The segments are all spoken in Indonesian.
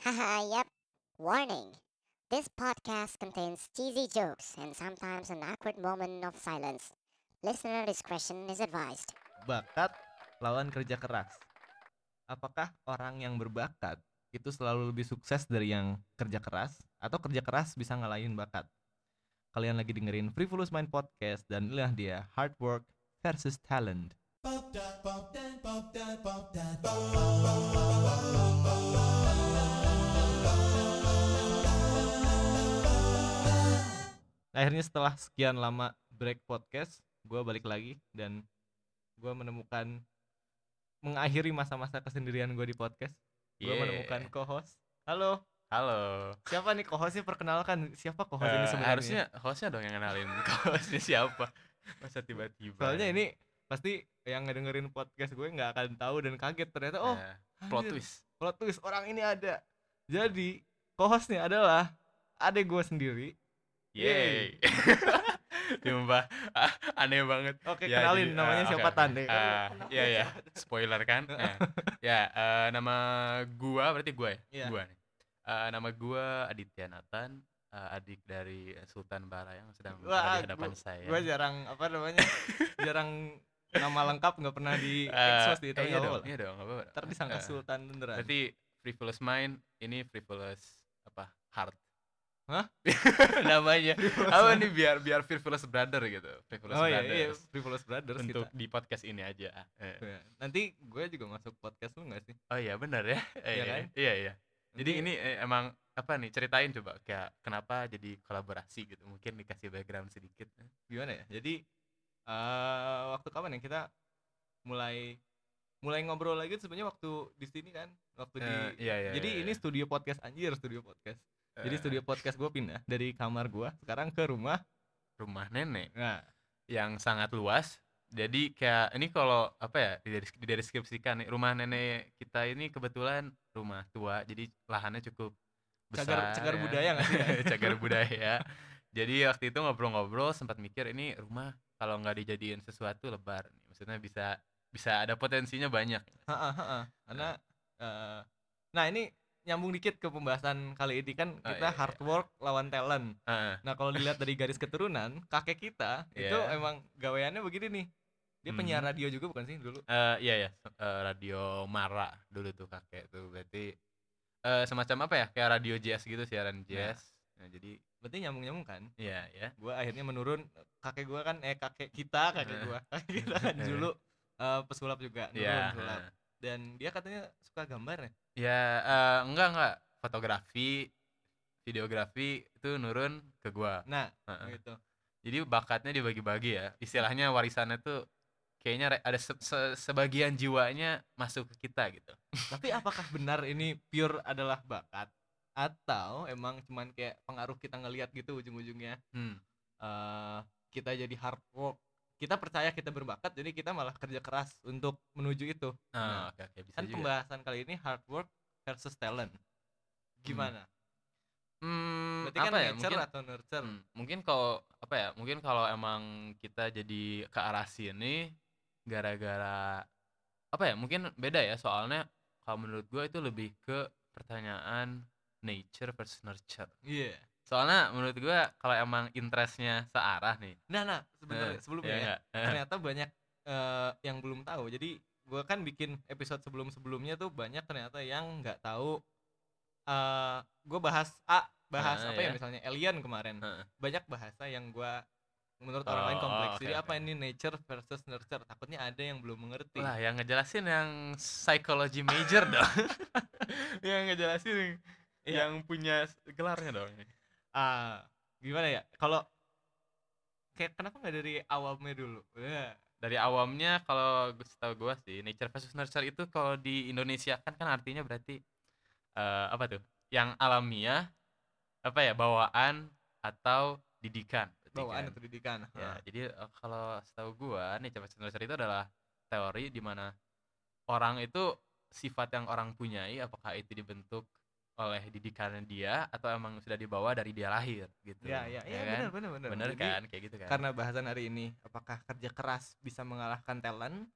Haha, yep. Warning. This podcast contains cheesy jokes and sometimes an awkward moment of silence. Listener discretion is advised. Bakat lawan kerja keras. Apakah orang yang berbakat itu selalu lebih sukses dari yang kerja keras atau kerja keras bisa ngalahin bakat? Kalian lagi dengerin Frivolous Mind Podcast dan inilah dia hard work versus talent. Akhirnya setelah sekian lama break podcast, gue balik lagi dan gue menemukan mengakhiri masa-masa kesendirian gue di podcast. Gue Yeah. menemukan co-host. Halo, Halo. siapa nih co-hostnya? Perkenalkan siapa co-host ini Eh, sebenarnya? harusnya hostnya dong yang kenalin hostnya siapa. Masa tiba-tiba. Soalnya ini pasti yang ngedengerin podcast gue nggak akan tahu dan kaget ternyata oh Eh, plot anjir, twist. plot twist orang ini ada. Jadi co-hostnya adalah adek gue sendiri. Yeay. Sumpah ah, aneh banget. Oke Ya, kenalin jadi, namanya eh, siapa oke. Tande? Ah, iya ya, spoiler kan. Eh, ya, eh, nama gua berarti gua ya? Iya. Gua nih. Eh, nama gua Aditya Nathan, eh, adik dari Sultan Bara yang sedang Wah, di hadapan saya. Gue jarang apa namanya? jarang nama lengkap nggak pernah di expose di eh, tapi iya nggak dong, iya dong, nggak apa-apa. Ntar disangka Eh, Sultan beneran. Berarti frivolous mind ini frivolous apa heart Hah? namanya apa nih biar biar frivolous brother gitu frivolous oh iya, iya, brothers Frivolous Brothers untuk kita. di podcast ini aja Eh. Nanti gue juga masuk podcast lu gak sih? oh iya benar ya Iya Eh, iya, kan? iya iya jadi Nanti- ini eh, emang apa nih ceritain coba kayak kenapa jadi kolaborasi gitu mungkin dikasih background sedikit gimana ya? Jadi eh waktu kapan ya kita mulai mulai ngobrol lagi sebenarnya waktu di sini kan, waktu di Eh, iya iya Jadi iya, ini iya. studio podcast anjir, studio podcast. Jadi studio podcast gue pindah dari kamar gue sekarang ke rumah. rumah nenek Nah, yang sangat luas jadi kayak ini kalau apa ya dideskripsikan dideskripsikan nih rumah nenek kita ini kebetulan rumah tua jadi lahannya cukup Cagar- besar cagar ya. budaya nggak sih ya? cagar budaya jadi waktu itu ngobrol-ngobrol sempat mikir ini rumah kalau nggak dijadiin sesuatu lebar nih maksudnya bisa bisa ada potensinya banyak ha-ha, ha-ha. karena eh, nah ini nyambung dikit ke pembahasan kali ini kan Oh, kita iya, hard work lawan talent. Heeh. Nah kalau dilihat dari garis keturunan kakek kita itu Iya. emang gaweannya begini nih. Dia penyiar Mhm. radio juga bukan sih dulu? Eh, iya ya eh, radio Mara dulu tuh kakek tuh berarti eh, semacam apa ya kayak radio jazz gitu siaran jazz nah, jadi Berarti nyambung nyambung kan? iya ya Gua akhirnya menurun kakek gua kan eh kakek kita kakek Eh. gua kakek kita kan dulu eh, pesulap juga nurun Iya, pesulap. heeh. Dan dia katanya suka gambar ya. Ya, eh, enggak enggak. Fotografi, videografi itu nurun ke gua. Nah Heeh. gitu. Jadi bakatnya dibagi-bagi ya. Istilahnya warisannya tuh kayaknya ada se- se- sebagian jiwanya masuk ke kita gitu. Tapi apakah benar ini pure adalah bakat atau emang cuman kayak pengaruh kita ngelihat gitu ujung-ujungnya Hmm. eh kita jadi hard work. Kita percaya kita berbakat jadi kita malah kerja keras untuk menuju itu. Nah, Ah, oke oke bisa kan juga. pembahasan kali ini hard work versus talent. Gimana? Hmm, Berarti kan apa ya? nature Mungkin atau nurture? hmm, mungkin kalau apa ya? Mungkin kalau emang kita jadi ke arah sini gara-gara apa ya? Mungkin beda ya soalnya kalau menurut gua itu lebih ke pertanyaan nature versus nurture. Iya. Soalnya menurut gua kalau emang interestnya searah nih. Nah, nah, sebenarnya eh, sebelumnya iya ya? Eh, ternyata banyak eh, yang belum tahu. Jadi gua kan bikin episode sebelum-sebelumnya tuh banyak ternyata yang nggak tahu eh gua bahas A, bahas Ah, apa ya iya. misalnya alien kemarin. Heeh. Banyak bahasa yang gua menurut orang lain Oh, kompleks. oke, Jadi apa oke. ini nature versus nurture? Takutnya ada yang belum mengerti. Lah yang ngejelasin yang psychology major dong. yang ngejelasin Iya. yang punya gelarnya dong. Ah, gimana ya? Kalau kayak kenapa nggak dari awamnya dulu? Ya. Dari awamnya kalau gue setahu gua sih nature versus nurture itu kalau di Indonesia kan kan artinya berarti eh, apa tuh? Yang alamiah apa ya bawaan atau didikan. Bawaan kan. atau pendidikan. Ya, Ah. jadi eh, kalau setahu gua nature versus nurture itu adalah teori di mana orang itu sifat yang orang punyai apakah itu dibentuk oleh didikannya dia atau emang sudah dibawa dari dia lahir gitu. Ya, ya, ya, kan? benar, benar, benar. Bener Jadi, kan kayak gitu kan. Karena bahasan hari ini, apakah kerja keras bisa mengalahkan talent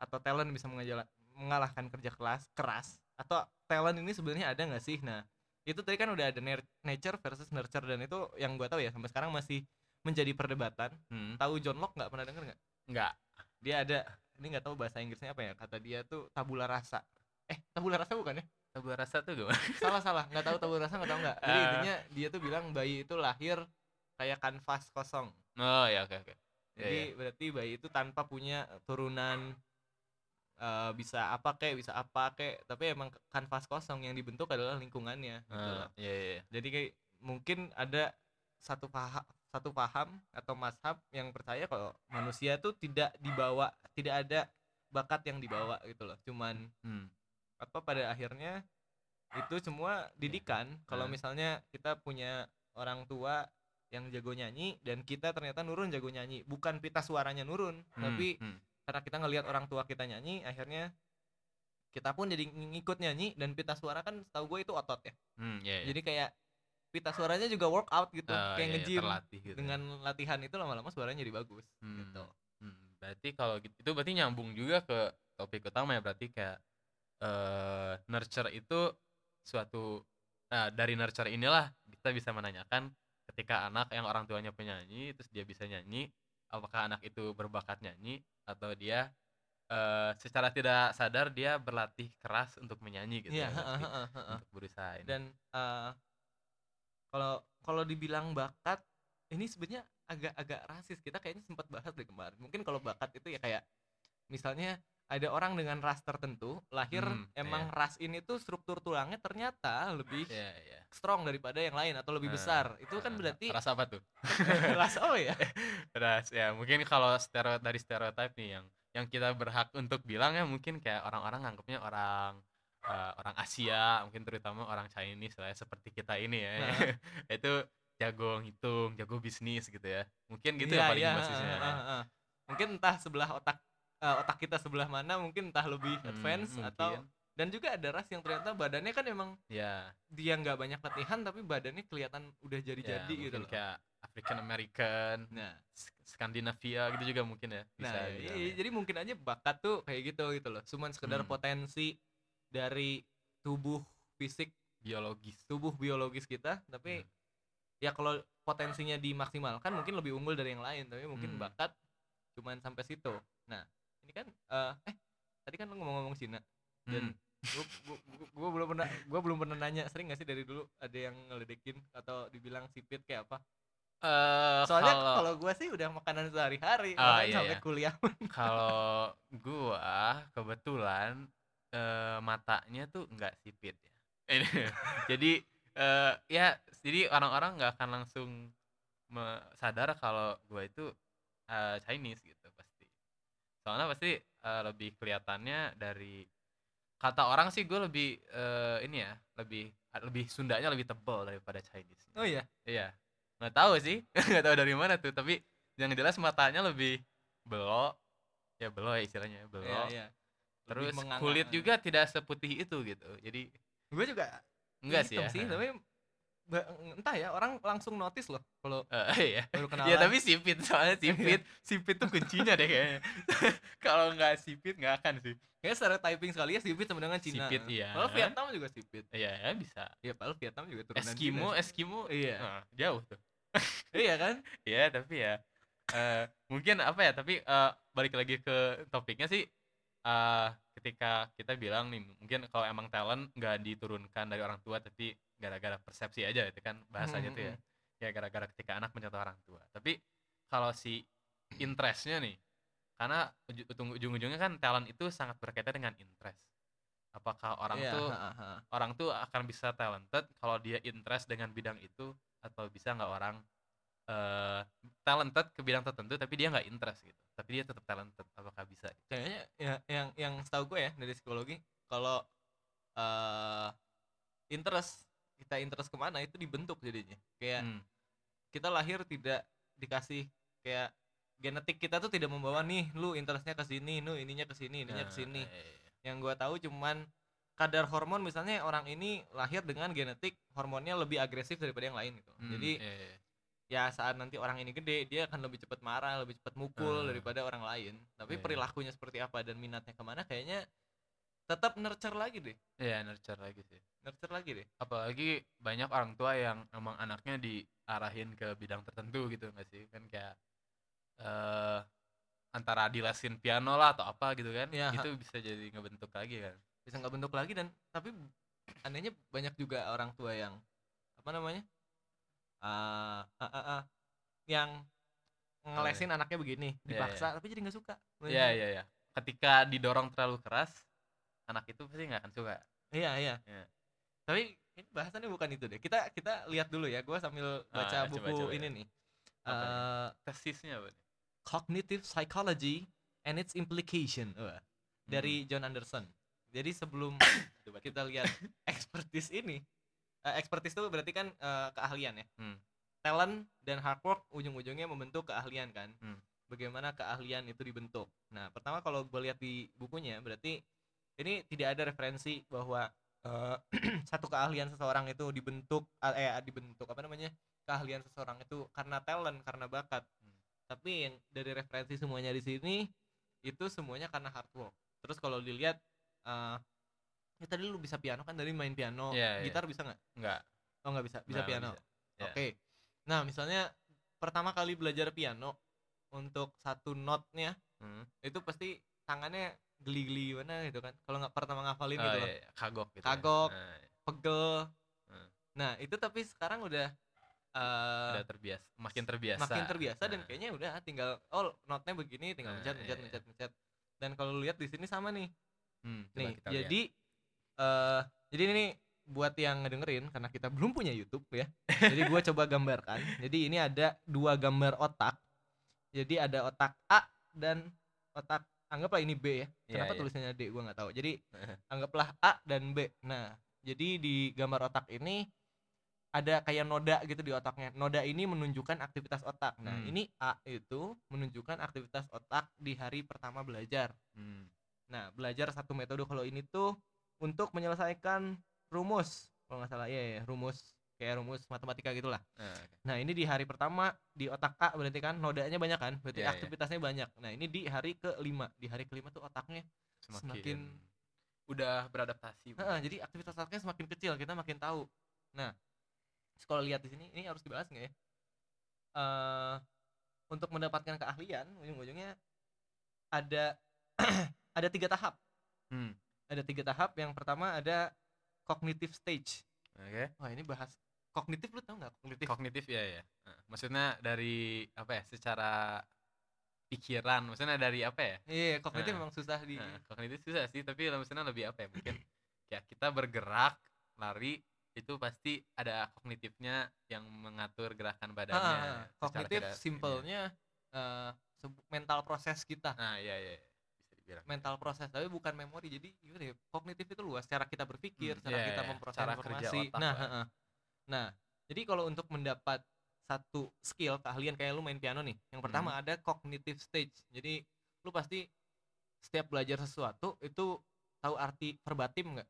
atau talent bisa mengalahkan kerja keras keras atau talent ini sebenarnya ada nggak sih nah itu tadi kan udah ada nature versus nurture dan itu yang gue tahu ya sampai sekarang masih menjadi perdebatan Hmm. tahu John Locke nggak pernah denger nggak Enggak. dia ada ini nggak tahu bahasa Inggrisnya apa ya kata dia tuh tabula rasa eh tabula rasa bukan ya Tabula rasa tuh gimana? salah salah nggak tahu tabula rasa nggak tahu nggak jadi Ah. intinya dia tuh bilang bayi itu lahir kayak kanvas kosong Oh ya oke oke. Iya, jadi berarti bayi itu tanpa punya turunan eh, bisa apa kek bisa apa kek tapi emang kanvas kosong yang dibentuk adalah lingkungannya gitu Ah, loh. Iya iya. iya. jadi kayak mungkin ada satu paham satu paham atau mazhab yang percaya kalau manusia tuh tidak dibawa tidak ada bakat yang dibawa gitu loh cuman Hmm. Apa pada akhirnya itu semua didikan kalau Ah. misalnya kita punya orang tua yang jago nyanyi dan kita ternyata nurun jago nyanyi bukan pita suaranya nurun Hmm, tapi hmm. karena kita ngelihat orang tua kita nyanyi akhirnya kita pun jadi ngikut nyanyi dan pita suara kan setahu gue itu otot ya Hmm, iya, iya. jadi kayak pita suaranya juga workout gitu Ah, kayak iya, iya, terlatih gitu. dengan latihan itu lama-lama suaranya jadi bagus Hmm, gitu hmm. Berarti kalau gitu itu berarti nyambung juga ke topik utama ya berarti kayak eh nurture itu suatu nah dari nurture inilah kita bisa menanyakan ketika anak yang orang tuanya penyanyi terus dia bisa nyanyi apakah anak itu berbakat nyanyi atau dia eh secara tidak sadar dia berlatih keras untuk menyanyi gitu Iya, ya, untuk berusaha ini. dan kalau kalau dibilang bakat ini sebenarnya agak-agak rasis. Kita kayaknya sempat bahas deh kemarin. Mungkin kalau bakat itu ya kayak misalnya ada orang dengan ras tertentu lahir Hmm, emang iya. ras ini tuh struktur tulangnya ternyata lebih Iya, iya. strong daripada yang lain atau lebih Eh, besar itu kan eh, berarti ras apa tuh? ras oh ya Ras ya mungkin kalau stereo dari stereotip nih yang yang kita berhak untuk bilang ya mungkin kayak orang-orang nganggapnya orang eh, orang Asia mungkin terutama orang Chinese lah ya, seperti kita ini ya Nah. itu jago ngitung jago bisnis gitu ya mungkin gitu Iya, ya paling iya, basisnya heeh, heeh, heeh. mungkin entah sebelah otak eh, otak kita sebelah mana mungkin entah lebih Hmm, advance atau mungkin. dan juga ada ras yang ternyata badannya kan emang ya dia nggak banyak latihan tapi badannya kelihatan udah ya, jadi-jadi gitu mungkin loh. kayak African American Nah, Sk- Skandinavia gitu juga mungkin ya bisa nah iya, ya. jadi mungkin aja bakat tuh kayak gitu gitu loh. Cuman sekedar Hmm. potensi dari tubuh fisik, biologis tubuh biologis kita, tapi Hmm. ya kalau potensinya dimaksimalkan mungkin lebih unggul dari yang lain, tapi mungkin Hmm. bakat cuman sampai situ. Nah, ini kan eh eh tadi kan lu ngomong-ngomong Cina dan Hmm. gua, gua, gua, gua belum pernah gua belum pernah nanya sering gak sih dari dulu ada yang ngeledekin atau dibilang sipit kayak apa? Eh, soalnya kalau- gua sih udah makanan sehari-hari bahkan iya, sampai iya. kuliah kalau gua kebetulan eh, matanya tuh nggak sipit ya. Jadi eh, ya jadi orang-orang nggak akan langsung sadar kalau gua itu eh, Chinese gitu soalnya pasti eh, lebih kelihatannya dari kata orang sih gue lebih eh, ini ya lebih lebih Sundanya lebih tebal daripada Chinese oh iya Iya. Nggak tahu sih, nggak tahu dari mana tuh, tapi yang jelas matanya lebih belok. Ya belok ya istilahnya, belok. iya iya Terus Lebih kulit juga tidak seputih itu gitu. Jadi gue juga enggak sih ya. sih tapi entah ya orang langsung notice loh kalau Eh, iya. baru kenalan Ya tapi sipit soalnya sipit, sipit tuh kuncinya deh kayaknya. Kalau nggak sipit nggak akan sih. kayak secara typing sekali ya sipit sama dengan Cina Sipit, iya. kalau Vietnam juga sipit Iya ya bisa. ya padahal Vietnam juga turunan Eskimo, Cina. Eskimo, Iya. nah, jauh tuh. iya kan Iya tapi ya eh mungkin apa ya tapi eh, balik lagi ke topiknya sih eh ketika kita bilang nih mungkin kalau emang talent nggak diturunkan dari orang tua tapi gara-gara persepsi aja itu kan bahasanya Hmm, tuh ya. ya gara-gara ketika anak mencontoh orang tua. Tapi kalau si interestnya nih karena uju- ujung- ujung-ujungnya kan talent itu sangat berkaitan dengan interest. Apakah orang Iya, tuh ha, ha. orang tuh akan bisa talented kalau dia interest dengan bidang itu atau bisa nggak orang eh talented ke bidang tertentu tapi dia nggak interest gitu. Tapi dia tetap talented apakah bisa kayaknya ya, yang yang setahu gue ya dari psikologi kalau eh interest kita interest ke mana itu dibentuk jadinya. Kayak Hmm, kita lahir tidak dikasih kayak genetik kita tuh tidak membawa nih lu interestnya ke sini lu ininya ke sini ininya ke nah, sini. eh, yang gua tahu cuman kadar hormon misalnya orang ini lahir dengan genetik hormonnya lebih agresif daripada yang lain gitu. Hmm, jadi eh, ya saat nanti orang ini gede dia akan lebih cepat marah lebih cepat mukul Ah. daripada orang lain. Tapi Iya. perilakunya seperti apa dan minatnya ke mana kayaknya tetap nurture lagi deh Iya, nurture lagi sih. nurture lagi deh Apalagi banyak orang tua yang emang anaknya diarahin ke bidang tertentu gitu nggak sih? Kan kayak eh antara dilesin piano lah atau apa gitu kan. Iya, Itu bisa jadi ngebentuk lagi kan. bisa nggak bentuk lagi dan tapi anehnya banyak juga orang tua yang apa namanya ah ah, ah, ah, yang ngelesin anaknya begini Iya, dipaksa tapi jadi nggak suka Iya, iya, iya. Ketika didorong terlalu keras, anak itu pasti nggak akan suka. iya iya Iya. tapi ini bahasannya bukan itu deh kita kita lihat dulu ya gue sambil baca Ah, buku coba, coba, ini ya. nih Apa? Eh, Tesisnya apa nih? cognitive psychology and its implication Wah, dari John Anderson jadi sebelum kita lihat expertise ini eh, expertise itu berarti kan eh, keahlian ya Hmm. talent dan hard work ujung-ujungnya membentuk keahlian kan Hmm. bagaimana keahlian itu dibentuk nah pertama kalau gue lihat di bukunya berarti ini tidak ada referensi bahwa eh, satu keahlian seseorang itu dibentuk eh dibentuk apa namanya keahlian seseorang itu karena talent karena bakat Hmm. tapi yang dari referensi semuanya di sini itu semuanya karena hard work terus kalau dilihat eh ya tadi lu bisa piano kan dari main piano Iya, iya. gitar bisa nggak Enggak. oh nggak bisa bisa nggak piano bisa. Iya. oke nah misalnya pertama kali belajar piano untuk satu notnya Hmm. itu pasti tangannya geli-geli gimana gitu kan kalau nggak pertama ngafalin Oh, gitu iya, iya. Kagok gitu. ya. Kagok. Iya. pegel Hmm. nah itu tapi sekarang udah eh, udah terbiasa, makin terbiasa. makin terbiasa dan Nah, kayaknya udah tinggal oh notnya begini tinggal Nah, mencet mencet iya. mencet mencet dan kalau lihat di sini sama nih hmm, nih lihat. jadi eh jadi ini buat yang ngedengerin karena kita belum punya YouTube ya jadi gua coba gambarkan jadi ini ada dua gambar otak jadi ada otak A dan otak anggaplah ini B ya Iya, kenapa iya. tulisannya D gua nggak tahu jadi anggaplah A dan B nah jadi di gambar otak ini ada kayak noda gitu di otaknya noda ini menunjukkan aktivitas otak nah Hmm. ini A itu menunjukkan aktivitas otak di hari pertama belajar Hmm. Nah, belajar satu metode kalau ini tuh untuk menyelesaikan rumus. Kalau nggak salah, ya, ya, rumus kayak rumus matematika gitulah. Nah, oke. Nah, ini di hari pertama di otak A berarti kan nodanya banyak kan? Berarti Iya, iya. aktivitasnya banyak. Nah, ini di hari kelima. Di hari kelima tuh otaknya semakin, Semakin- udah beradaptasi. Heeh, jadi aktivitas otaknya semakin kecil, kita makin tahu. Nah, kalau lihat di sini ini harus dibahas nggak ya? Eh untuk mendapatkan keahlian ujung-ujungnya ada ada tiga tahap. Hmm. Ada tiga tahap. Yang pertama ada cognitive stage. Oke. Wah ini bahas kognitif lu tau nggak kognitif? Kognitif ya ya. Maksudnya dari apa ya? Secara pikiran, maksudnya dari apa ya? Iya kognitif Nah, memang susah di. Nah, kognitif susah sih, tapi maksudnya lebih apa ya? Mungkin ya kita bergerak, lari itu pasti ada kognitifnya yang mengatur gerakan badannya. ah, secara kognitif simpelnya eh, sebu- mental proses kita. Nah, iya iya. iya. Bisa dibilang. Mental proses tapi bukan memori. Jadi gimana ya? Kognitif itu luas. Cara kita berpikir, Hmm, cara iya, kita iya. memproses Cara kerja informasi. otak Nah, lah. Nah jadi kalau untuk mendapat satu skill keahlian kayak lu main piano nih, yang pertama Hmm. ada cognitive stage. Jadi lu pasti setiap belajar sesuatu itu tahu arti verbatim nggak?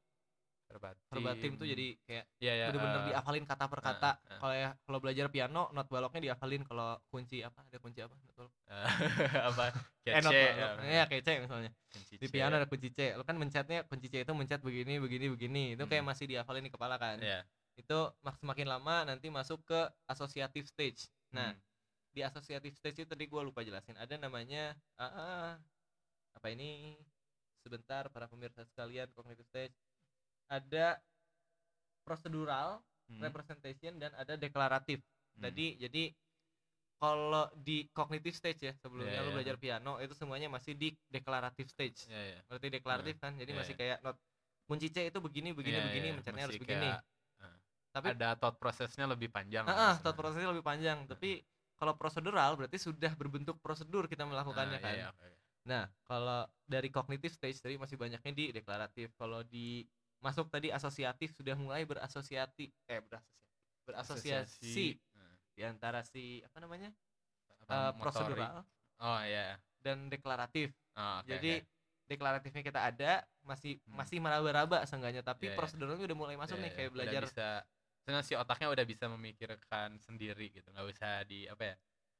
Verbatim. Verbatim tuh jadi kayak Iya, ya, bener-bener eh, diafalin kata per kata. eh. Kalau ya kalau belajar piano, not baloknya diafalin. Kalau kunci apa? Ada kunci apa? Not balok. eh, apa? Eh, Kayak not C, balok. ya, C misalnya. kunci Di C. piano ada kunci C. Lo kan mencetnya kunci C itu mencet begini, begini, begini. Itu kayak Hmm. masih diafalin di kepala kan. Iya. Itu mak- semakin lama nanti masuk ke associative stage. Nah, Hmm. di associative stage itu tadi gua lupa jelasin. Ada namanya ah, ah, apa ini? Sebentar para pemirsa sekalian, cognitive stage. Ada prosedural, Hmm. representation dan ada deklaratif. Hmm. Tadi jadi kalau di cognitive stage ya sebelumnya Iya, lu iya. belajar piano itu semuanya masih di declarative stage. Iya, iya. Berarti deklaratif kan. Jadi Iya, masih iya. kayak not kunci C itu begini begini Iya, begini iya. mencetnya harus begini. Eh, Tapi ada thought prosesnya lebih panjang. ah, ah, maksudnya. thought prosesnya lebih panjang. Tapi kalau prosedural berarti sudah berbentuk prosedur kita melakukannya Ah, kan. iya, iya. Nah, kalau dari cognitive stage tadi masih banyaknya di deklaratif. Kalau di masuk tadi asosiatif sudah mulai berasosiasi eh berasosiasi berasosiasi Nah, di antara si apa namanya? apa, eh, motorik. prosedural Oh iya. dan deklaratif. Oh, oke, Jadi oke. deklaratifnya kita ada masih Hmm. masih meraba-raba seenggaknya tapi Iya, iya. proseduralnya udah mulai masuk Iya, nih iya. kayak belajar bisa sebenarnya si otaknya udah bisa memikirkan sendiri gitu nggak usah di apa ya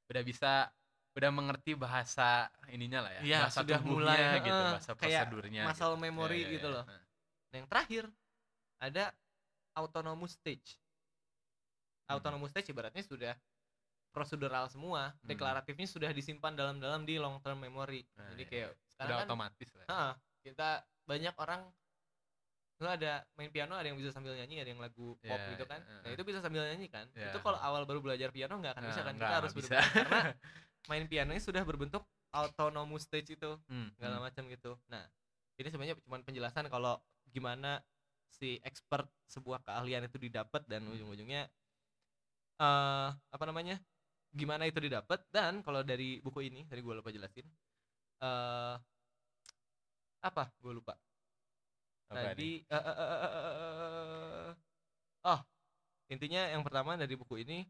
udah bisa udah mengerti bahasa ininya lah ya. Iya, bahasa sudah mulai, gitu, bahasa kayak prosedurnya. muscle gitu. Iya, iya, gitu iya. loh. Nah, yang terakhir ada autonomous stage. Hmm. Autonomous stage ibaratnya sudah prosedural semua, Hmm. deklaratifnya sudah disimpan dalam-dalam di long term memory. Nah, Jadi iya, kayak iya. sekarang udah kan otomatis lah. ya. kita banyak orang lu ada main piano ada yang bisa sambil nyanyi ada yang lagu pop Iya, gitu kan iya, nah iya. itu bisa sambil nyanyi kan Iya. itu kalau awal baru belajar piano nggak akan bisa Nah, kan kita harus bisa. karena main pianonya sudah berbentuk autonomous stage itu Hmm, segala hmm. macam gitu. Nah, ini sebenarnya cuma penjelasan kalau gimana si expert sebuah keahlian itu didapat dan Hmm. ujung-ujungnya eh apa namanya? Gimana itu didapat dan kalau dari buku ini tadi gue lupa jelasin eh apa? Gue lupa. Apa? Tadi eh, eh, eh, eh, eh, oh, intinya yang pertama dari buku ini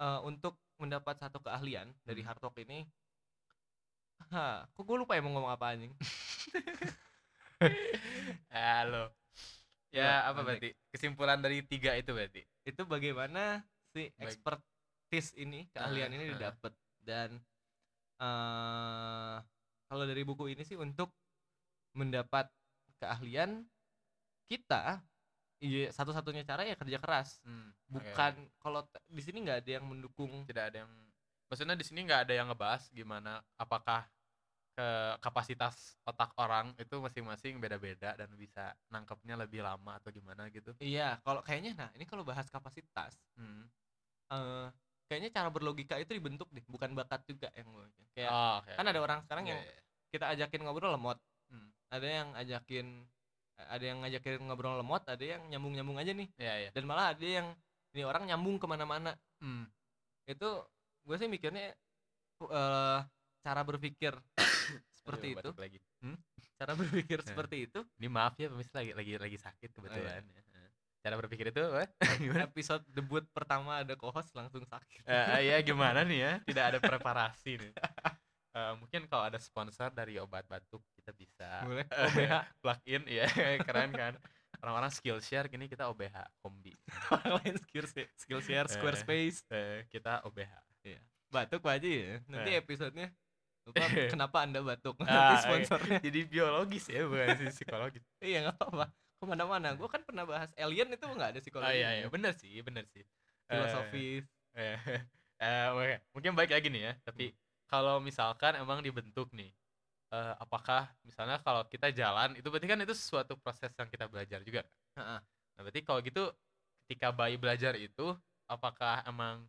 eh, untuk mendapat satu keahlian dari Hmm. hard work ini Ha, kok gue lupa ya mau ngomong apa anjing? Halo. Ya, apa berarti? Kesimpulan dari tiga itu berarti. Itu bagaimana si expertise ini, keahlian Ah, ini ah. didapat dan eh kalau dari buku ini sih untuk mendapat keahlian kita iya satu-satunya cara ya kerja keras. Hmm. Bukan kalau t- di sini nggak ada yang mendukung. tidak ada yang maksudnya di sini nggak ada yang ngebahas gimana apakah ke kapasitas otak orang itu masing-masing beda-beda dan bisa nangkepnya lebih lama atau gimana gitu. Iya, kalau kayaknya nah ini kalau bahas kapasitas Hmm. eh kayaknya cara berlogika itu dibentuk deh, bukan bakat juga yang kayak Oh, oke. kan ada orang sekarang Iya, yang iya. kita ajakin ngobrol lemot. Ada yang ajakin ada yang ngajakin ngobrol lemot ada yang nyambung nyambung aja nih Iya, iya. dan malah ada yang ini orang nyambung ke mana-mana Hmm. itu gue sih mikirnya eh cara berpikir seperti Aduh, itu lagi. cara berpikir Nah. seperti itu Ini maaf ya pemirsa lagi lagi lagi sakit kebetulan. iya. ya. Cara berpikir itu apa? gimana? episode debut pertama ada co-host langsung sakit Eh, ya gimana nih ya? Tidak ada preparasi nih. Eh, mungkin kalau ada sponsor dari obat batuk kita bisa boleh. Eh, OBH plug in ya keren kan? Orang-orang Skillshare gini kita OBH kombi. Orang lain skill skill share Eh. Squarespace. Eh, kita OBH batuk Pak Haji ya? Nanti Eh. episodenya lupa kenapa anda batuk. Ah, nanti oke. sponsornya. Jadi biologis ya bukan sih psikologis. Iya nggak apa-apa. Ke mana-mana. Gue kan pernah bahas alien itu nggak ada oh psikologi iya iya. bener sih bener sih. Eh, filosofis. Eh, eh, oke. mungkin baik lagi nih ya tapi kalau misalkan emang dibentuk nih eh, apakah misalnya kalau kita jalan itu berarti kan itu suatu proses yang kita belajar juga kan? Heeh. nah berarti kalau gitu ketika bayi belajar itu apakah emang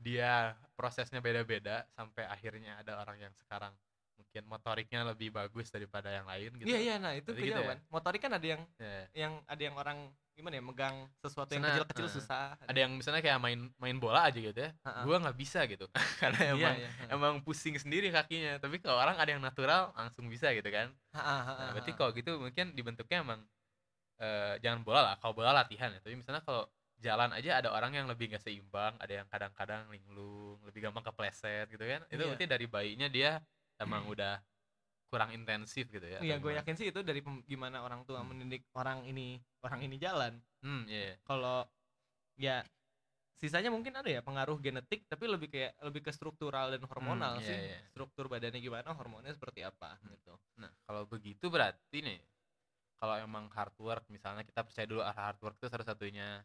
dia prosesnya beda-beda sampai akhirnya ada orang yang sekarang mungkin motoriknya lebih bagus daripada yang lain gitu iya iya nah itu Berarti gitu ya? kejauhan motorik kan ada yang Ya. yang ada yang orang gimana ya megang sesuatu yang kecil-kecil eh, susah ada yang misalnya kayak main main bola aja gitu ya Ha-ha. gua nggak bisa gitu karena iya, emang iya, ha. emang pusing sendiri kakinya tapi kalau orang ada yang natural langsung bisa gitu kan ha, nah, berarti kalau gitu mungkin dibentuknya emang eh, jangan bola lah kalau bola latihan ya tapi misalnya kalau jalan aja ada orang yang lebih nggak seimbang ada yang kadang-kadang linglung lebih gampang kepleset gitu kan itu Iya. berarti dari bayinya dia emang udah kurang intensif gitu ya iya gue yakin sih itu dari gimana orang tua Hmm. mendidik orang ini orang ini jalan hmm iya kalau ya sisanya mungkin ada ya pengaruh genetik tapi lebih kayak lebih ke struktural dan hormonal iya, sih iya. struktur badannya gimana hormonnya seperti apa Hmm. gitu Nah, kalau begitu berarti nih, kalau emang hard work, misalnya kita percaya dulu hard work itu satu-satunya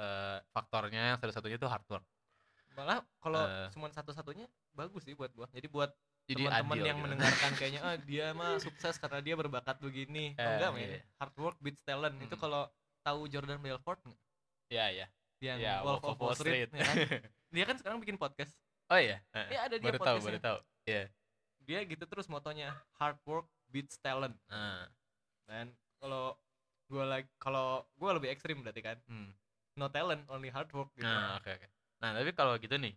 eh, faktornya, satu-satunya itu hard work. malah kalau Eh. cuma satu-satunya bagus sih buat gua jadi buat Jadi teman-teman yang gitu. mendengarkan kayaknya ah dia mah sukses karena dia berbakat begini Eh, enggak men iya. hard work beats talent itu Hmm. kalau tahu Jordan Belfort nggak Iya, iya. yang Iya, Wolf of Wall Street, ya kan? dia kan sekarang bikin podcast Oh iya. ya ada dia baru tahu, baru tahu. Iya. dia gitu terus motonya hard work beats talent Nah, dan kalau gua like kalau gua lebih ekstrim berarti kan hmm. no talent only hard work gitu Nah, oke oke. Nah, tapi kalau gitu nih,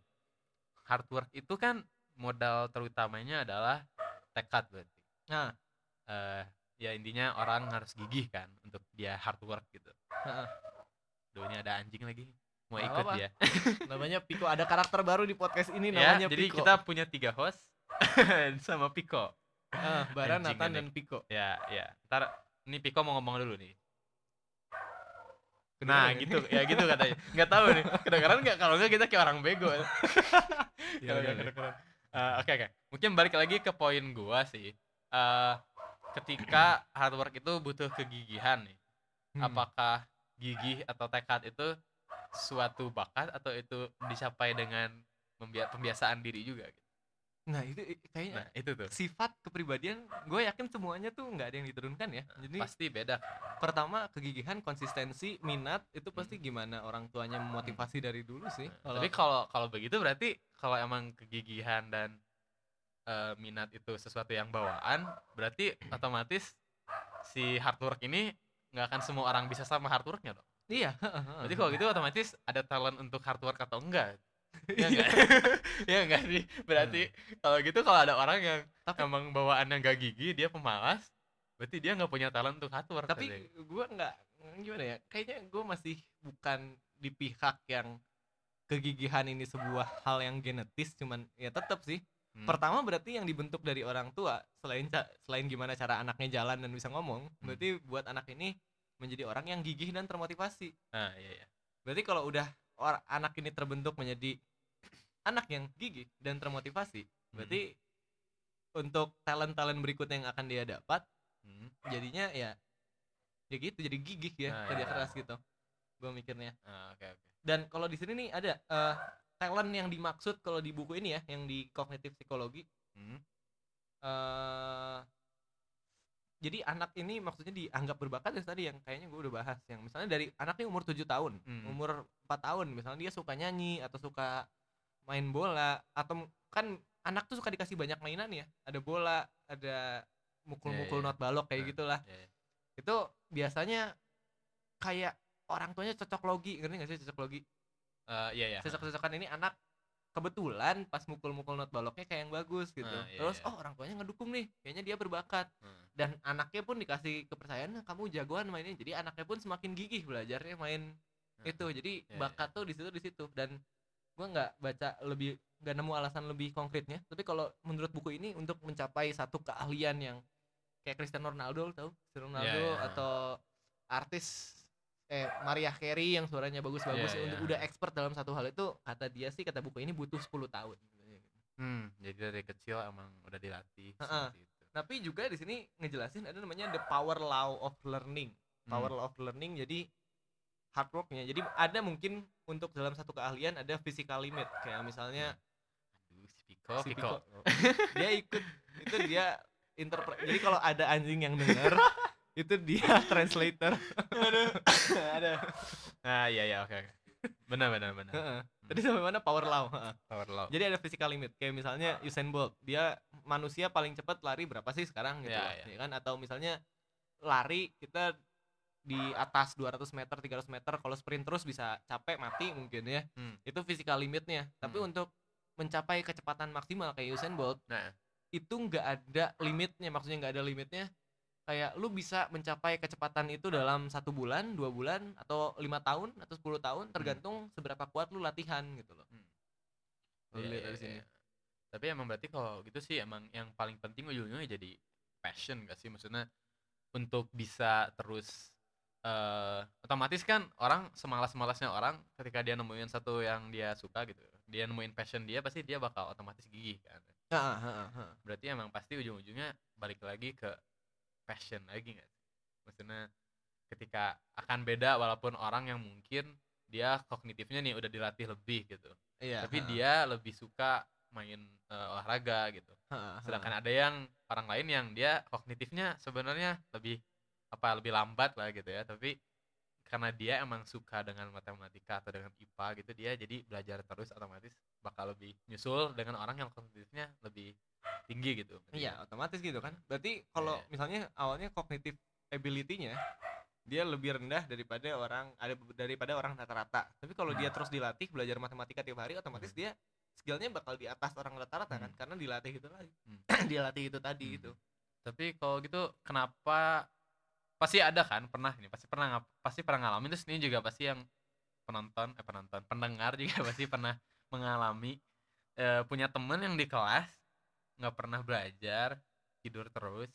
hard work itu kan modal terutamanya adalah tekad berarti. nah Eh, ya intinya orang harus gigih kan untuk dia hard work gitu. Ini ada anjing lagi. Mau Nggak ikut apa-apa. dia. namanya Piko ada karakter baru di podcast ini ya, namanya jadi Piko kita punya tiga host sama Piko. Ah, Bara, Anjing Nathan, dan Piko Ya, ya. Ntar ini Piko mau ngomong dulu nih. Nah, gitu, ya gitu katanya. Nggak tahu nih. Kedengeran nggak? Kalau nggak kita kayak orang bego. Iya, Kalau iya, Eh, Oke oke, mungkin balik lagi ke poin gua sih. Eh ketika hard work itu butuh kegigihan nih. Hmm. Apakah gigih atau tekad itu suatu bakat atau itu dicapai dengan pembiasaan diri juga? gitu? Nah itu kayaknya Nah itu tuh sifat kepribadian gue yakin semuanya tuh nggak ada yang diturunkan ya. Jadi pasti beda. pertama kegigihan, konsistensi, minat itu pasti gimana orang tuanya memotivasi dari dulu sih. Nah, Kalau Tapi kalau kalau begitu berarti kalau emang kegigihan dan eh, minat itu sesuatu yang bawaan, berarti otomatis si hard work ini nggak akan semua orang bisa sama hard worknya dong. iya. Berarti kalau gitu otomatis ada talent untuk hard work atau enggak? Iya. Iya enggak? Iya enggak sih? Berarti kalau gitu kalau ada orang yang Tapi- emang bawaannya nggak gigi, dia pemalas, berarti dia nggak punya talent untuk hard work. tapi gue nggak gimana ya kayaknya gue masih bukan di pihak yang kegigihan ini sebuah hal yang genetis cuman ya tetap sih Hmm. pertama berarti yang dibentuk dari orang tua selain selain gimana cara anaknya jalan dan bisa ngomong Hmm. berarti buat anak ini menjadi orang yang gigih dan termotivasi Nah, iya iya. berarti kalau udah or- anak ini terbentuk menjadi anak yang gigih dan termotivasi Hmm. berarti untuk talent talent berikutnya yang akan dia dapat Hmm. jadinya ya ya gitu jadi gigih ya Nah, kerja iya. keras gitu gue mikirnya Ah, Oke oke. dan kalau di sini nih ada eh, talent yang dimaksud kalau di buku ini ya yang di kognitif psikologi Hmm. eh jadi anak ini maksudnya dianggap berbakat ya tadi yang kayaknya gue udah bahas yang misalnya dari anaknya umur 7 tahun Hmm. umur 4 tahun misalnya dia suka nyanyi atau suka main bola atau kan anak tuh suka dikasih banyak mainan ya ada bola ada mukul-mukul iya. not balok kayak Nah, gitulah Iya, iya. itu biasanya kayak orang tuanya cocok logi ngerti gak sih cocok logi Eh, iya iya. cocok-cocokan ini anak kebetulan pas mukul-mukul not baloknya kayak yang bagus gitu. Ah, iya, terus iya. oh orang tuanya ngedukung nih kayaknya dia berbakat. Hmm. dan anaknya pun dikasih kepercayaan "Nah, kamu jagoan mainnya. Jadi anaknya pun semakin gigih belajarnya main Nah, itu. Jadi iya, bakat tuh di situ di situ. Dan gua nggak baca lebih nggak nemu alasan lebih konkretnya. Tapi kalau menurut buku ini untuk mencapai satu keahlian yang kayak Cristiano Ronaldo tau? Cristiano Ronaldo iya. atau artis eh Maria Carey yang suaranya bagus-bagus untuk iya. udah expert dalam satu hal itu kata dia sih kata buku ini butuh 10 tahun Hmm, jadi dari kecil emang udah dilatih Heeh. seperti itu. tapi juga di sini ngejelasin ada namanya the power law of learning power Hmm. law of learning jadi hard worknya jadi ada mungkin untuk dalam satu keahlian ada physical limit kayak misalnya Aduh, si Piko, si Piko. Piko. dia ikut itu dia interpret jadi kalau ada anjing yang denger itu dia translator ada Nah, iya iya oke oke. Benar benar benar. Heeh. tadi sampai mana power law Heeh. Power law. jadi ada physical limit kayak misalnya Usain Bolt dia manusia paling cepat lari berapa sih sekarang gitu lah, ya. ya kan atau misalnya lari kita di atas 200 meter 300 meter kalau sprint terus bisa capek mati mungkin ya Hmm. itu physical limitnya tapi Hmm. untuk mencapai kecepatan maksimal kayak Usain Bolt Nah. itu nggak ada limitnya maksudnya nggak ada limitnya kayak lu bisa mencapai kecepatan itu dalam satu bulan dua bulan atau lima tahun atau 10 tahun tergantung seberapa kuat lu latihan gitu loh Hmm. Lu Iya, lihat iya, dari sini iya. Tapi emang berarti kalau gitu sih emang yang paling penting ujung-ujungnya jadi passion gak sih? Maksudnya untuk bisa terus eh otomatis kan orang semalas-malasnya orang ketika dia nemuin satu yang dia suka gitu. Dia nemuin passion dia pasti dia bakal otomatis gigih kan. Ah, ah, ah. Berarti emang pasti ujung-ujungnya balik lagi ke passion lagi nggak? sih? Maksudnya ketika akan beda walaupun orang yang mungkin dia kognitifnya nih udah dilatih lebih gitu Iya, tapi ha, dia lebih suka main eh, olahraga gitu ha, ha. sedangkan ada yang orang lain yang dia kognitifnya sebenarnya lebih apa lebih lambat lah gitu ya tapi karena dia emang suka dengan matematika atau dengan IPA gitu dia jadi belajar terus otomatis bakal lebih nyusul dengan orang yang kognitifnya lebih tinggi gitu Iya, otomatis gitu kan. Berarti kalau Iya. misalnya awalnya kognitif ability-nya dia lebih rendah daripada orang ada daripada orang rata-rata. Tapi kalau dia terus dilatih belajar matematika tiap hari, otomatis Hmm. dia skillnya bakal di atas orang rata-rata kan Hmm. karena dilatih itu lagi. Hmm. dilatih itu tadi Hmm. itu. tapi kalau gitu kenapa pasti ada kan pernah ini pasti pernah pasti pernah ngalamin terus ini juga pasti yang penonton eh penonton pendengar juga pasti pernah mengalami eh, punya temen yang di kelas nggak pernah belajar tidur terus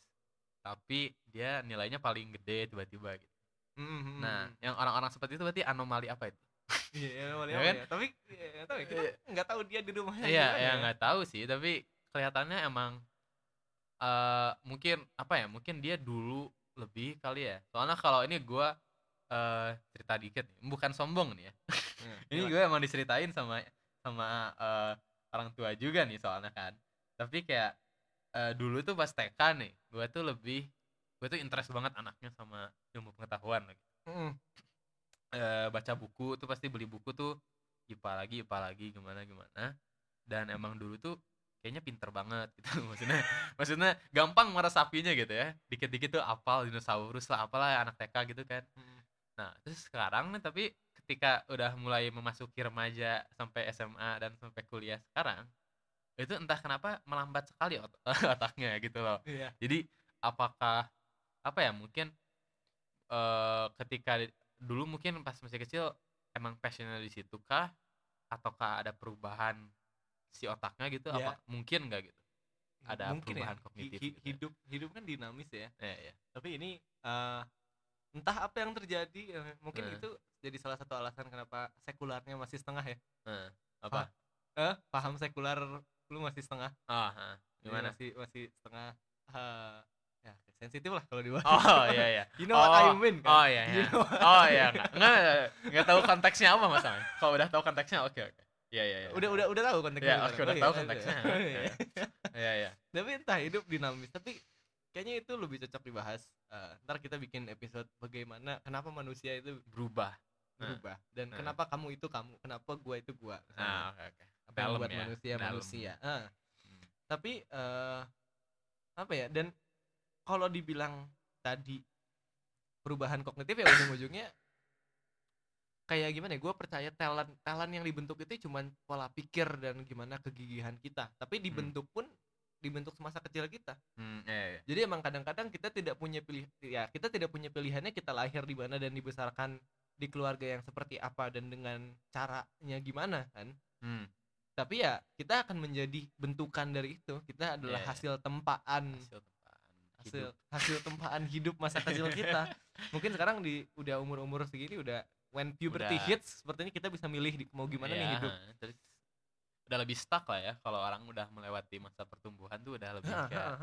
tapi dia nilainya paling gede tiba-tiba gitu Hmm, nah yang orang-orang seperti itu berarti anomali apa itu Iya, ya, awalnya Ya kan? ya? Tapi ya, nggak tahu ya, kita Iya. nggak tahu dia di rumahnya Iya, gimana ya nggak tahu sih, tapi kelihatannya emang eh mungkin apa ya? Mungkin dia dulu lebih kali ya. Soalnya kalau ini gua eh cerita dikit, nih, bukan sombong nih ya. Iya, Ini gue emang diceritain sama sama eh, orang tua juga nih soalnya kan. Tapi kayak eh, dulu tuh pas TK nih, gue tuh lebih gue tuh interest banget anaknya sama ilmu pengetahuan lagi. Eh, baca buku tuh pasti beli buku tuh IPA lagi IPA lagi gimana gimana. Dan emang dulu tuh kayaknya pinter banget gitu maksudnya maksudnya gampang meresapinya gitu ya dikit-dikit tuh apal dinosaurus lah apalah anak TK gitu kan Mm. Nah, terus sekarang nih tapi ketika udah mulai memasuki remaja sampai SMA dan sampai kuliah sekarang, itu entah kenapa melambat sekali ot- otaknya gitu loh. Iya. Jadi apakah apa ya mungkin eh ketika dulu mungkin pas masih kecil emang passionnya di situ kah ataukah ada perubahan si otaknya gitu Ya. apa mungkin nggak gitu Ada Mungkin ya, perubahan hi- kognitif hi- gitu ya. hidup hidup kan dinamis ya. ya ya Tapi ini eh, entah apa yang terjadi, eh, mungkin Eh. itu jadi salah satu alasan kenapa sekularnya masih setengah ya. Nah, apa Eh, paham sekular lu masih setengah. ah Jadi gimana Masih masih setengah ya sensitif lah kalau dibahas. oh iya iya You know what I Oh, mean kan? Oh iya, You iya. know Oh iya, enggak. Enggak, enggak tahu konteksnya apa masalahnya. Kalau udah tahu konteksnya oke oke. Iya iya iya. udah udah udah tahu konteksnya. Ya, oke, udah tahu iya, konteksnya. iya. Oke. Iya iya. Tapi entah hidup dinamis, tapi kayaknya itu lebih cocok dibahas. Eh, ntar kita bikin episode bagaimana kenapa manusia itu Berubah. Nah, berubah dan nah. kenapa kamu itu kamu, kenapa gua itu gua. misalnya. Nah, oke oke. apa yang membuat ya, manusia dalam. manusia. Ah. Hmm. Tapi eh apa ya? Dan kalau dibilang tadi perubahan kognitif ya ujung-ujungnya kayak gimana ya? Gue percaya talent talent yang dibentuk itu cuman pola pikir dan gimana kegigihan kita. Tapi dibentuk pun dibentuk semasa kecil kita. Hmm, iya iya. Jadi emang kadang-kadang kita tidak punya pilih ya kita tidak punya pilihannya kita lahir di mana dan dibesarkan di keluarga yang seperti apa dan dengan caranya gimana kan Hmm. tapi ya kita akan menjadi bentukan dari itu kita adalah Iya. hasil tempaan Hasil tempaan hasil hidup. hasil tempaan hidup masa kecil kita mungkin sekarang di udah umur umur segini udah when puberty Udah. hits sepertinya kita bisa milih di, mau gimana nih Iya, hidup Terus udah lebih stuck lah ya kalau orang udah melewati masa pertumbuhan tuh udah lebih kayak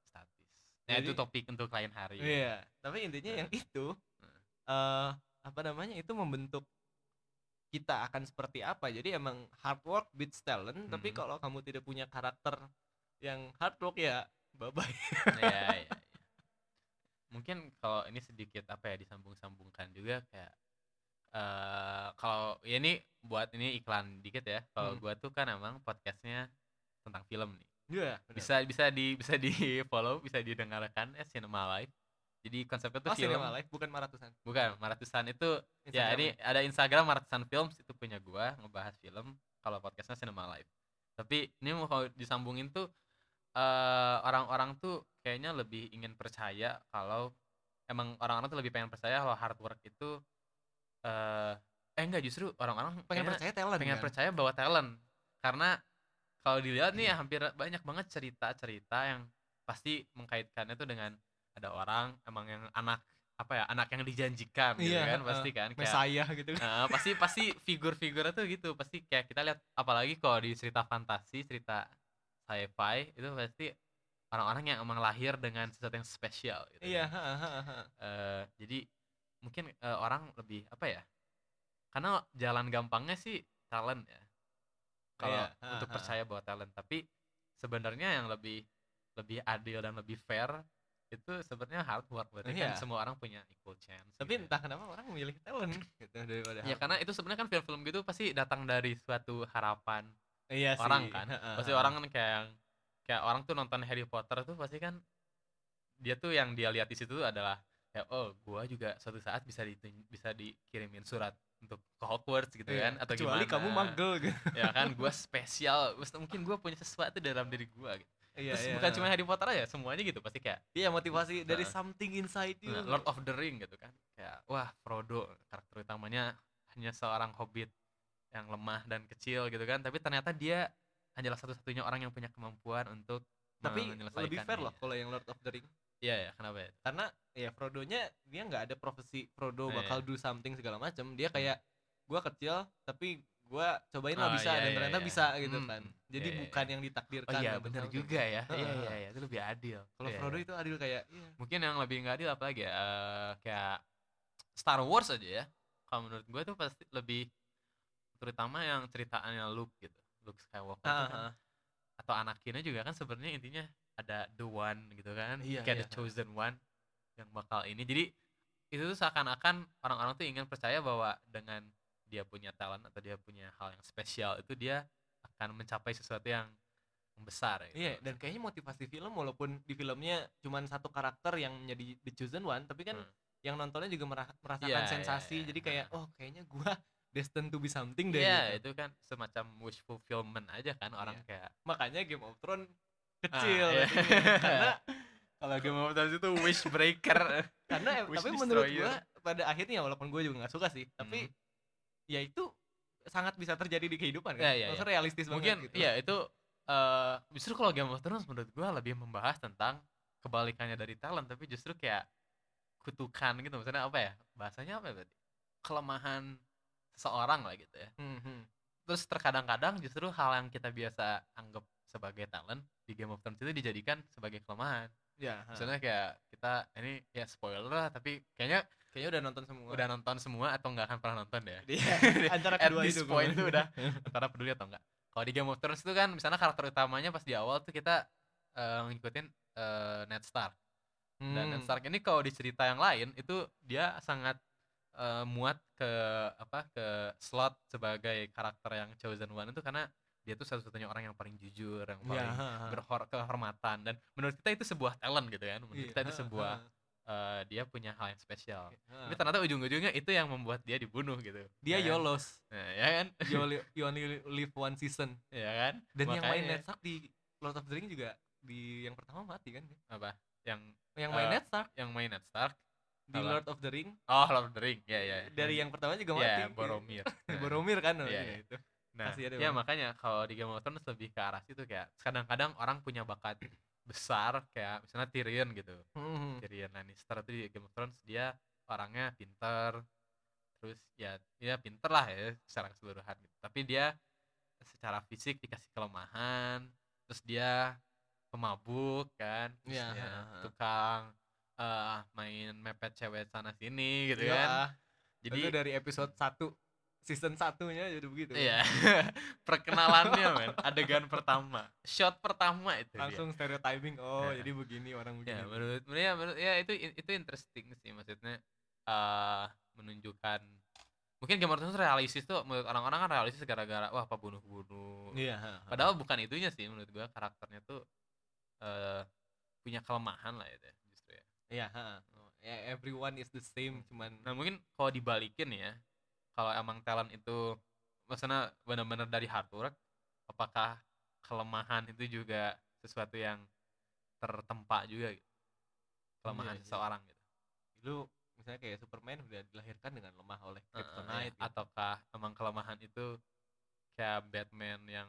statis. Nah, itu Jadi- topik untuk lain hari. iya tapi intinya yang itu eh apa namanya itu membentuk kita akan seperti apa jadi emang hard work beats talent tapi Mhm. kalau kamu tidak punya karakter yang hard work ya bye bye Iya, iya, iya. Mungkin kalau ini sedikit apa ya disambung-sambungkan juga kayak eh kalau ya ini buat ini iklan dikit ya. Kalau Hmm. gua tuh kan emang podcastnya tentang film nih. Iya, benar. Bisa bisa di bisa di follow, bisa didengarkan ya Cinema Live. Jadi konsepnya tuh Oh, film Cinema Live bukan maratusan. bukan Maratusan itu ya Instagram. ini ada Instagram Maratusan Films itu punya gua ngebahas film kalau podcastnya Cinema Live tapi ini mau kalau disambungin tuh eh orang-orang tuh kayaknya lebih ingin percaya kalau emang orang-orang tuh lebih pengen percaya kalau hard work itu eh eh enggak justru orang-orang pengen percaya talent pengen kan? percaya bahwa talent karena kalau dilihat nih hampir banyak banget cerita-cerita yang pasti mengkaitkannya tuh dengan ada orang emang yang anak apa ya anak yang dijanjikan gitu Iya, kan pasti kan kayak Mesaya gitu kan. Nah, pasti pasti figur-figurnya tuh gitu pasti kayak kita lihat apalagi kalau di cerita fantasi cerita sci-fi itu pasti orang-orang yang emang lahir dengan sesuatu yang spesial gitu Iya, kan. Eh, jadi mungkin eh, orang lebih apa ya karena jalan gampangnya sih talent ya kalau Iya, ha, untuk ha. percaya bahwa talent tapi sebenarnya yang lebih lebih adil dan lebih fair itu sebenarnya hard work berarti kan Iya. semua orang punya equal chance Tapi gitu ya. entah kenapa orang memilih talent gitu daripada ya hard karena itu sebenarnya kan film-film gitu pasti datang dari suatu harapan Iya sih. orang kan ha, ha, pasti orang kan kayak kayak orang tuh nonton Harry Potter tuh pasti kan dia tuh yang dia lihat di situ tuh adalah kayak oh gua juga suatu saat bisa di bisa dikirimin surat untuk ke Hogwarts gitu Iya, kan atau kecuali gimana kamu magel gitu. ya kan gua spesial mungkin gua punya sesuatu dalam diri gua gitu Iya, terus iya. bukan cuma Harry Potter aja semuanya gitu pasti kayak Iya motivasi dari Heeh. something inside you. nah, Lord of the Ring gitu kan kayak wah Frodo karakter utamanya hanya seorang hobbit yang lemah dan kecil gitu kan tapi ternyata dia hanyalah satu-satunya orang yang punya kemampuan untuk Tapi lebih fair loh kalau yang Lord of the Ring. Iya ya kenapa ya Karena ya Frodo-nya dia nggak ada profesi Frodo Iya. bakal do something segala macam. Dia kayak gua kecil tapi gua cobain lah Oh, bisa iya, dan iya, ternyata iya. bisa gitu Hmm, kan hmm. jadi Iya, iya, bukan iya. yang Oh ditakdirkan iya dapet bener sama juga ya. Heeh, Iya iya iya itu lebih adil. kalau Iya, Frodo iya. itu adil kayak iya. Mungkin yang lebih nggak adil apalagi ya? eh, kayak Star Wars aja ya. Kalau menurut gue tuh pasti lebih terutama yang ceritaannya Luke gitu. Luke Skywalker tuh Heeh, kan atau Anakinnya juga kan sebenarnya intinya ada the one gitu kan. Iya, kayak iya, the chosen one yang bakal ini. Jadi itu tuh seakan-akan orang-orang tuh ingin percaya bahwa dengan dia punya talent atau dia punya hal yang spesial itu dia akan mencapai sesuatu yang besar gitu. Iya, dan kayaknya motivasi film walaupun di filmnya cuman satu karakter yang menjadi the chosen one, tapi kan Hmm. yang nontonnya juga mera- merasakan Iya, iya, sensasi. iya. Jadi kayak Heeh. oh kayaknya gua destined to be something deh Iya, gitu. itu kan semacam wish fulfillment aja kan orang Iya. kayak Makanya Game of Thrones Ah, kecil iya. ratingnya. karena kalau Game of Thrones itu wish breaker. karena Wish tapi menurut destroyer. gua pada akhirnya walaupun gue juga nggak suka sih, tapi ya itu sangat bisa terjadi di kehidupan kan. Iya, iya, Maksudnya realistis Mungkin banget gitu. iya itu eh justru kalau Game of Thrones menurut gua lebih membahas tentang kebalikannya dari talent tapi justru kayak kutukan gitu maksudnya apa ya? Bahasanya apa ya berarti? Kelemahan seseorang lah gitu ya. Hmm, hmm. Terus terkadang-kadang justru hal yang kita biasa anggap sebagai talent di Game of Thrones itu dijadikan sebagai kelemahan. Ya, ha. Misalnya kayak kita ini ya spoiler lah tapi kayaknya kayaknya udah nonton semua. udah nonton semua atau nggak akan pernah nonton deh. Iya, antara At kedua this itu point tuh udah antara peduli atau enggak. Kalau di Game of Thrones itu kan misalnya karakter utamanya pas di awal tuh kita eh, ngikutin eh, Ned Stark. Dan Ned Hmm. Stark ini kalau di cerita yang lain itu dia sangat eh, muat ke apa ke slot sebagai karakter yang chosen one itu karena dia tuh satu-satunya orang yang paling jujur, yang Iya, paling ha, ha. berhor kehormatan dan menurut kita itu sebuah talent gitu kan. Menurut Iya, kita itu sebuah eh, dia punya hal yang spesial. Ha. Tapi ternyata ujung-ujungnya itu yang membuat dia dibunuh gitu. dia ya kan? yolos. Nah, ya kan? you only, you only live one season. ya kan? Dan yang main Makanya- Ned Stark di Lord of the Ring juga di yang pertama mati kan? apa? Yang Yang main Eh, Ned Stark yang main Ned Stark. di apa? Lord of the Ring Oh, Lord of the Ring. Ya, ya. dari yang pertama juga mati. ya, Boromir. Boromir kan Iya, namanya iya. itu. Nah, Kasihan ya emang. makanya kalau di Game of Thrones lebih ke arah situ kayak kadang-kadang orang punya bakat besar kayak misalnya Tyrion gitu. Hmm. Tyrion Lannister tuh di Game of Thrones dia orangnya pinter terus ya ya pinter lah ya secara keseluruhan gitu. Tapi dia secara fisik dikasih kelemahan, terus dia pemabuk kan, terus Iya, dia tukang eh, main mepet cewek sana sini gitu Iya, kan. Jadi Jadi dari episode 1 season satunya jadi begitu. Iya. Perkenalannya men, adegan pertama, shot pertama itu Langsung stereotyping. Oh, Iya. jadi begini orang dia. begini. Ya, menurut menurut ya, menurut ya itu itu interesting sih maksudnya eh menunjukkan mungkin Game of Thrones realistis tuh menurut orang-orang kan realistis gara-gara wah apa bunuh-bunuh. Iya, ha. Padahal bukan itunya sih menurut gua karakternya tuh eh punya kelemahan lah itu ya, justru ya. Iya, ya, everyone is the same cuman Nah mungkin kalau dibalikin ya, kalau emang talent itu maksudnya benar-benar dari hard work, apakah kelemahan itu juga sesuatu yang tertempa juga gitu? Kelemahan Iya, iya. seseorang gitu. lu misalnya kayak Superman udah dilahirkan dengan lemah oleh kryptonite iya. gitu. Ataukah emang kelemahan itu kayak Batman yang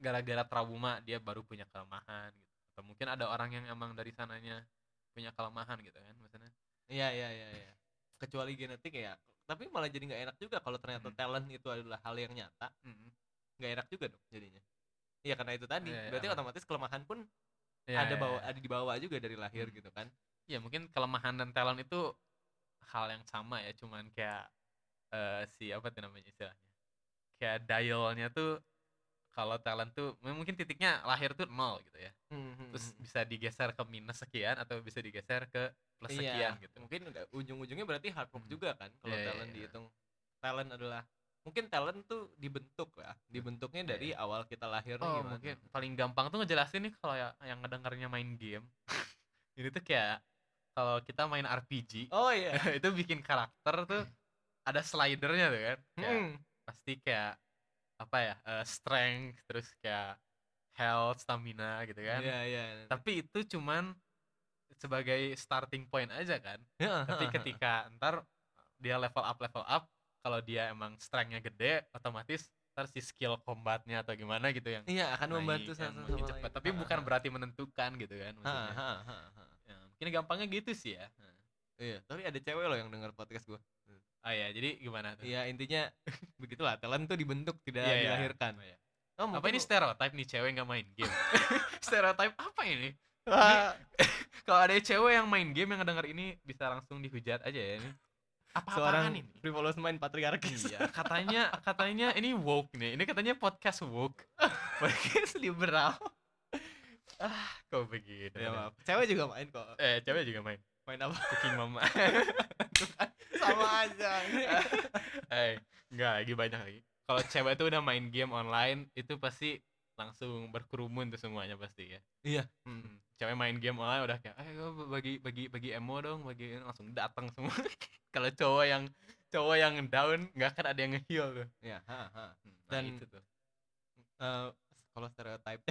gara-gara trauma dia baru punya kelemahan gitu. Atau mungkin ada orang yang emang dari sananya punya kelemahan gitu kan maksudnya. Iya, iya, iya, iya. Kecuali genetik ya. Tapi malah jadi nggak enak juga kalau ternyata Hmm. talent itu adalah hal yang nyata, Mm-mm. nggak enak juga dong jadinya. Iya karena itu tadi. Iya, Berarti emang. otomatis kelemahan pun Iya, ada iya, bawa iya. ada dibawa juga dari lahir Hmm. gitu kan. ya mungkin kelemahan dan talent itu hal yang sama ya cuman kayak eh, si apa tuh namanya istilahnya kayak dialnya tuh kalau talent tuh mungkin titiknya lahir tuh nol gitu ya terus bisa digeser ke minus sekian atau bisa digeser ke plus Iya, sekian gitu Mungkin ujung-ujungnya berarti hard work Hmm. juga kan kalau Iya, iya, talent iya. dihitung. Talent adalah mungkin talent tuh dibentuk ya. Dibentuknya Iya, dari awal kita lahir oh gimana. mungkin paling gampang tuh ngejelasin nih kalau ya, yang ngedengarnya main game ini tuh kayak kalau kita main RPG Oh iya. itu bikin karakter tuh ada slidernya tuh kan Kayak Hmm. pasti kayak apa ya eh, strength terus kayak health stamina gitu kan Iya, iya. tapi itu cuman sebagai starting point aja kan tapi ketika ntar dia level up level up kalau dia emang strengthnya gede otomatis ntar si skill combatnya atau gimana gitu yang Iya, akan membantu naik, sama cepet lain. tapi Ha, bukan ha. berarti menentukan gitu kan maksudnya ha. Ya, mungkin gampangnya gitu sih ya Iya, tapi ada cewek loh yang dengar podcast gua. Oh ya, jadi gimana tuh? Iya intinya begitulah talent tuh dibentuk tidak Iya, iya. dilahirkan. Oh, iya. Oh, Apa ini stereotype nih cewek nggak main game? stereotype apa ini? Kalau ada cewek yang main game yang ngedenger ini bisa langsung dihujat aja ya ini. Apa seorang ini? frivolous mind patriarkis. Iya, katanya katanya ini woke nih. Ini katanya podcast woke. podcast liberal. ah, kok begitu. ya maaf. Cewek juga main kok. Eh, cewek juga main. Main apa? Cooking mama. Sama aja. eh, enggak lagi banyak lagi. Kalau cewek tuh udah main game online, itu pasti langsung berkerumun tuh semuanya pasti ya. Iya. Hmm. Cewek main game online udah kayak, eh gua bagi bagi bagi emo dong, bagi langsung datang semua. Kalau cowok yang cowok yang down nggak akan ada yang nge-heal tuh. Ya, ha, ha. Hmm, Nah, Dan- itu tuh. Eh, kalau stereotype